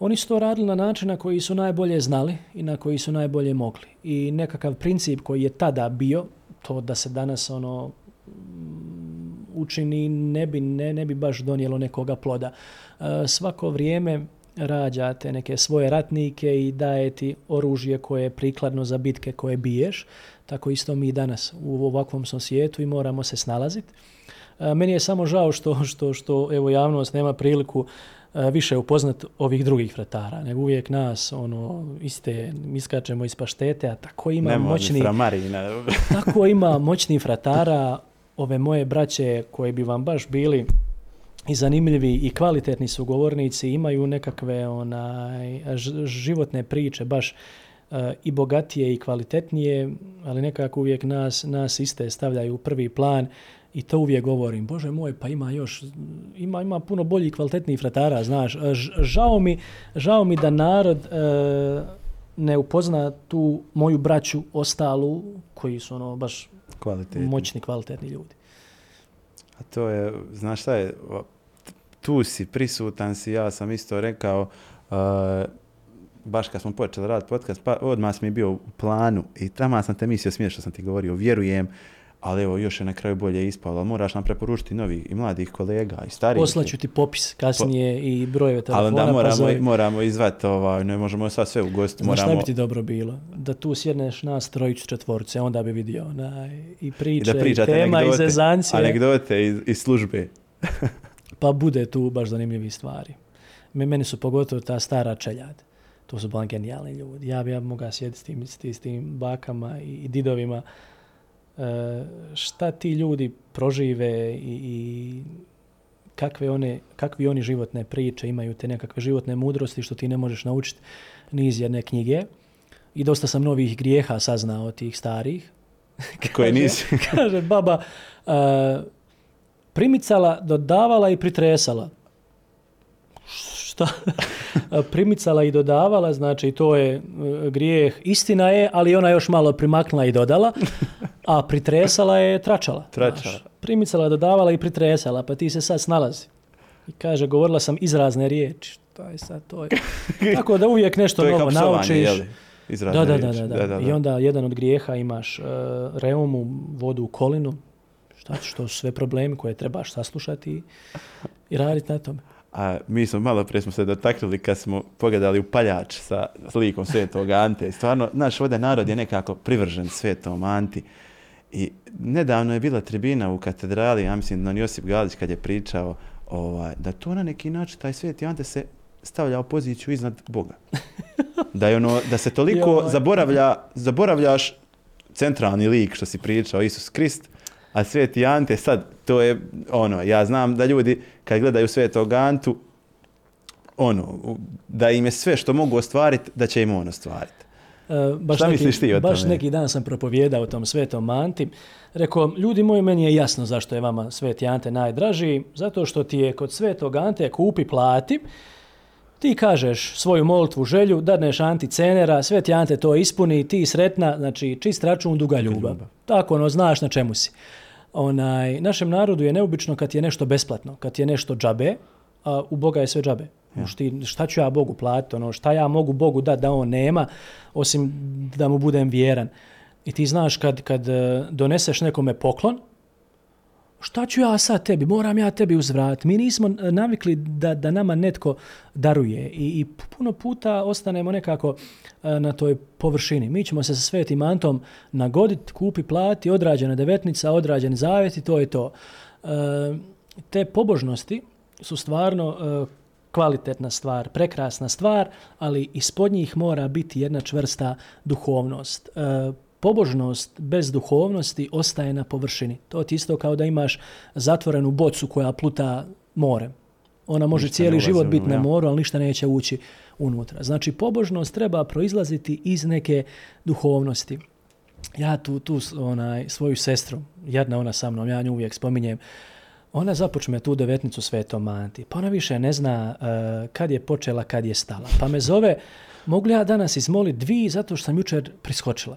Oni su to radili na način na koji su najbolje znali i na koji su najbolje mogli. I nekakav princip koji je tada bio, to da se danas ono učini ne bi, ne, ne bi baš donijelo nekoga ploda. E, svako vrijeme rađate neke svoje ratnike i daje ti oružje koje je prikladno za bitke koje biješ. Tako isto mi danas u ovakvom svijetu i moramo se snalaziti. E, meni je samo žao što, što, što evo javnost nema priliku e, više upoznat ovih drugih fratara, nego uvijek nas ono iste iskačemo iz paštete, a tako ima Nemo moćni tako ima moćni fratara ove moje braće koje bi vam baš bili i zanimljivi i kvalitetni su govornici, imaju nekakve onaj, životne priče, baš uh, i bogatije i kvalitetnije, ali nekako uvijek nas, nas iste stavljaju u prvi plan i to uvijek govorim. Bože moj, pa ima još, ima, ima puno bolji i kvalitetnijih fratara, znaš. Žao mi, žao mi da narod uh, ne upozna tu moju braću ostalu, koji su ono baš kvalitetni. moćni, kvalitetni ljudi. A to je, znaš šta je, tu si, prisutan si, ja sam isto rekao, uh, baš kad smo počeli raditi podcast, pa odmah mi bio u planu i tamo sam te mislio smiješ što sam ti govorio, vjerujem, ali evo još je na kraju bolje ispalo, ali moraš nam preporučiti novih i mladih kolega i starijih. Poslaću ti popis kasnije po... i brojeve telefona. Ali da pa moramo, pa moramo izvati, ovaj, ne možemo sad sve u gostu. Znaš moramo... bi ti dobro bilo? Da tu sjedneš nas trojicu četvorce, onda bi vidio na, i priče, I, da i tema, anegdote, i zezancije. Anegdote iz, iz službe. pa bude tu baš zanimljivi stvari. Meni su pogotovo ta stara čeljad. To su bila genijalni ljudi. Ja bi ja mogao sjediti s tim, s tim bakama i didovima šta ti ljudi prožive i, i kakve one, kakvi oni životne priče imaju, te nekakve životne mudrosti što ti ne možeš naučiti ni iz jedne knjige. I dosta sam novih grijeha saznao od tih starih. Koje nisi? kaže baba, uh, primicala, dodavala i pritresala šta primicala i dodavala, znači to je e, grijeh, istina je, ali ona još malo primaknula i dodala, a pritresala je tračala. Tračala. primicala, dodavala i pritresala, pa ti se sad snalazi. I kaže, govorila sam izrazne riječi. To je sad, to je. Tako da uvijek nešto novo naučiš. Da, da, da, da, da, da. I onda jedan od grijeha imaš uh, reumu, vodu u kolinu, šta što su sve problemi koje trebaš saslušati i raditi na tome. A mi smo malo prije smo se dotaknuli kad smo pogledali u paljač sa slikom svetog Ante. Stvarno, naš ovdje narod je nekako privržen svetom Anti. I nedavno je bila tribina u katedrali, ja mislim, Don Josip Galić kad je pričao ovaj, da to na neki način, taj sveti Ante se stavlja u poziciju iznad Boga. Da, je ono, da se toliko zaboravlja, zaboravljaš centralni lik što si pričao, Isus Krist, a Sveti Ante, sad, to je ono, ja znam da ljudi kad gledaju Svetog Antu, ono, da im je sve što mogu ostvariti, da će im on ostvariti. Uh, baš Šta neki, misliš ti o tome? Baš neki dan sam propovijedao tom Svetom Anti. Rekao, ljudi moji, meni je jasno zašto je vama Sveti Ante najdraži, zato što ti je kod Svetog Ante kupi, plati, ti kažeš svoju molitvu, želju, dadneš Anti cenera, Sveti Ante to ispuni, ti sretna, znači čist račun, duga ljubav. Tako ono, znaš na čemu si onaj, našem narodu je neobično kad je nešto besplatno, kad je nešto džabe, a u Boga je sve džabe. Ja. Šti, šta ću ja Bogu platiti, ono, šta ja mogu Bogu dati da on nema, osim da mu budem vjeran. I ti znaš kad, kad e, doneseš nekome poklon, šta ću ja sad tebi, moram ja tebi uzvratiti. Mi nismo navikli da, da nama netko daruje i, i puno puta ostanemo nekako e, na toj površini. Mi ćemo se sa svetim Antom nagoditi, kupi, plati, odrađena devetnica, odrađen zavjet i to je to. E, te pobožnosti su stvarno e, kvalitetna stvar, prekrasna stvar, ali ispod njih mora biti jedna čvrsta duhovnost pobožnost bez duhovnosti ostaje na površini. To ti isto kao da imaš zatvorenu bocu koja pluta morem. Ona može ništa cijeli život biti na moru, ali ništa neće ući unutra. Znači, pobožnost treba proizlaziti iz neke duhovnosti. Ja tu, tu onaj, svoju sestru, jedna ona sa mnom, ja nju uvijek spominjem, ona započne tu devetnicu svetom Anti, pa ona više ne zna uh, kad je počela, kad je stala. Pa me zove, mogu ja danas izmoliti dvi zato što sam jučer priskočila.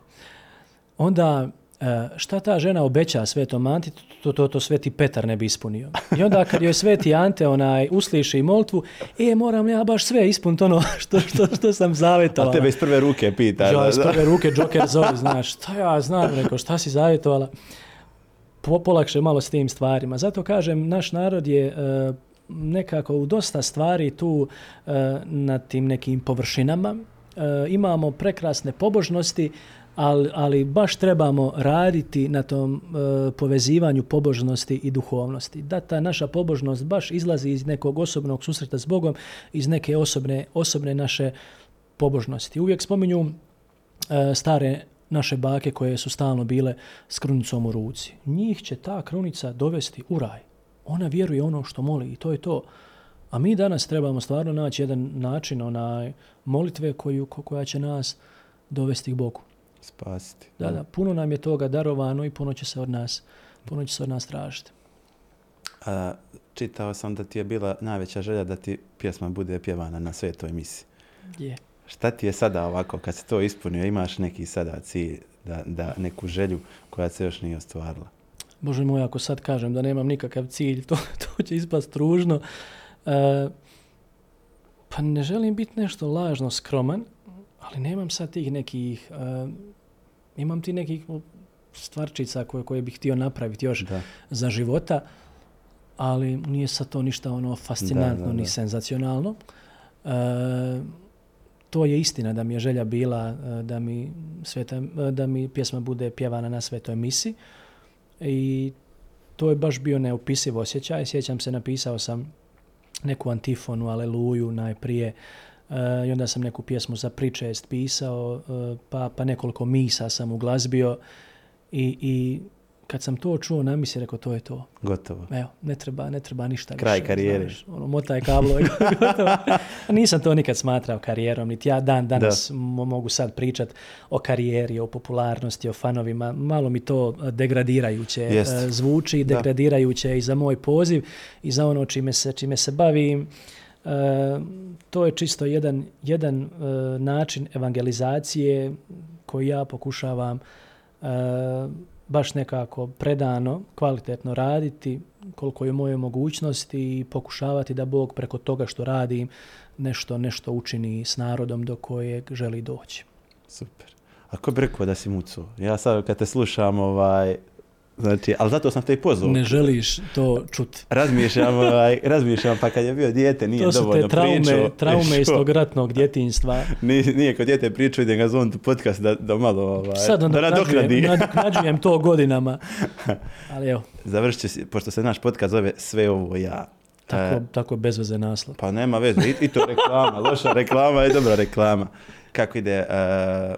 Onda E, šta ta žena obeća svetom Anti, to, to, to sveti Petar ne bi ispunio. I onda kad joj sveti Ante onaj usliši moltvu, e, moram ja baš sve ispuniti ono što, što, što sam zavjetovala. A tebe iz prve ruke pita. Ja, iz prve ruke Joker zove, znaš, šta ja znam, rekao, šta si zavjetovala? Po, polakše malo s tim stvarima. Zato kažem, naš narod je uh, nekako u dosta stvari tu uh, na tim nekim površinama. Uh, imamo prekrasne pobožnosti, ali, ali baš trebamo raditi na tom e, povezivanju pobožnosti i duhovnosti. Da ta naša pobožnost baš izlazi iz nekog osobnog susreta s Bogom, iz neke osobne, osobne naše pobožnosti. Uvijek spominju e, stare naše bake koje su stalno bile s krunicom u ruci. Njih će ta krunica dovesti u raj. Ona vjeruje ono što moli i to je to. A mi danas trebamo stvarno naći jedan način onaj molitve koju, koja će nas dovesti k Bogu spasiti. Da, da, puno nam je toga darovano i puno će se od nas, puno će se od nas tražiti. A, čitao sam da ti je bila najveća želja da ti pjesma bude pjevana na svetoj misi. Je. Šta ti je sada ovako, kad se to ispunio, imaš neki sada cilj, da, da neku želju koja se još nije ostvarila? Bože moj, ako sad kažem da nemam nikakav cilj, to, to će ispast tružno. E, pa ne želim biti nešto lažno skroman, ali nemam sad tih nekih uh, imam ti nekih stvarčica koje, koje bih htio napraviti još da. za života, ali nije sa to ništa ono fascinantno da, da, da. ni senzacionalno. E, to je istina da mi je želja bila e, da mi, sveta, e, da mi pjesma bude pjevana na svetoj misi i to je baš bio neopisiv osjećaj. Sjećam se, napisao sam neku antifonu, aleluju najprije I onda sam neku pjesmu za pričest pisao, uh, pa, pa nekoliko misa sam uglazbio i, i kad sam to čuo na misi, rekao to je to. Gotovo. Evo, ne treba, ne treba ništa Kraj više. karijere. Znaš, ono, motaj kablo. gotovo. Nisam to nikad smatrao karijerom, niti ja dan danas da. mogu sad pričat o karijeri, o popularnosti, o fanovima. Malo mi to degradirajuće Jest. zvuči, degradirajuće da. i za moj poziv i za ono čime se, čime se bavim. Uh, to je čisto jedan, jedan uh, način evangelizacije koji ja pokušavam uh, baš nekako predano, kvalitetno raditi koliko je moje mogućnosti i pokušavati da Bog preko toga što radim nešto nešto učini s narodom do kojeg želi doći. Super. A ko bi rekao da si muco? Ja sad kad te slušam, ovaj, Znači, ali zato sam te i pozvao. Ne želiš to čuti. Razmišljam, ovaj, razmišljam, pa kad je bio dijete, nije dovoljno pričao. To su te traume, traume iz tog ratnog djetinstva. Nije, nije kod dijete pričao, idem ga tu podcast da, da malo ovaj, Sad da nadoknadi. nadoknađujem to godinama. Ali evo. Završit će, pošto se naš podcast zove Sve ovo ja. Tako, e, tako bez veze naslov. Pa nema veze, I, i to reklama, loša reklama je dobra reklama. Kako ide, uh,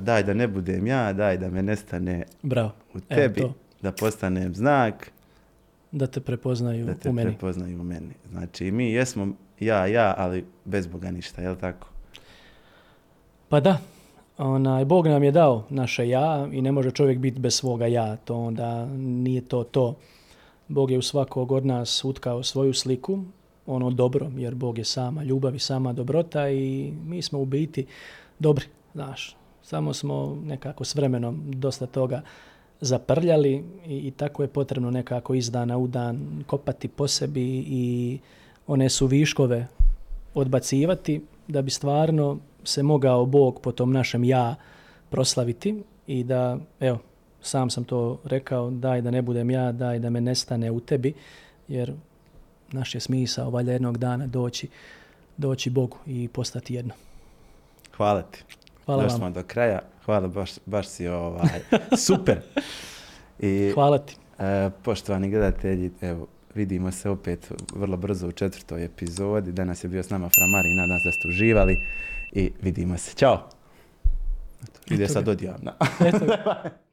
daj da ne budem ja, daj da me nestane Bravo. u tebi, Evo da postanem znak. Da te prepoznaju da te u meni. prepoznaju u meni. Znači, mi jesmo ja, ja, ali bez Boga ništa, je li tako? Pa da, onaj, Bog nam je dao naše ja i ne može čovjek biti bez svoga ja, to onda nije to to. Bog je u svakog od nas utkao svoju sliku, ono dobro, jer Bog je sama ljubav i sama dobrota i mi smo u biti dobri, znaš, samo smo nekako s vremenom dosta toga zaprljali i, i tako je potrebno nekako iz dana u dan kopati po sebi i one su viškove odbacivati da bi stvarno se mogao Bog po tom našem ja proslaviti i da, evo, sam sam to rekao, daj da ne budem ja, daj da me nestane u tebi, jer naš je smisao valja jednog dana doći, doći Bogu i postati jedno. Hvala ti. Hvala Došli vam. do kraja. Hvala, baš, baš si ovaj, super. I, Hvala ti. E, poštovani gledatelji, evo, vidimo se opet vrlo brzo u četvrtoj epizodi. Danas je bio s nama Framari i nadam se da ste uživali i vidimo se. Ćao! Ide sad odjavna. Eto.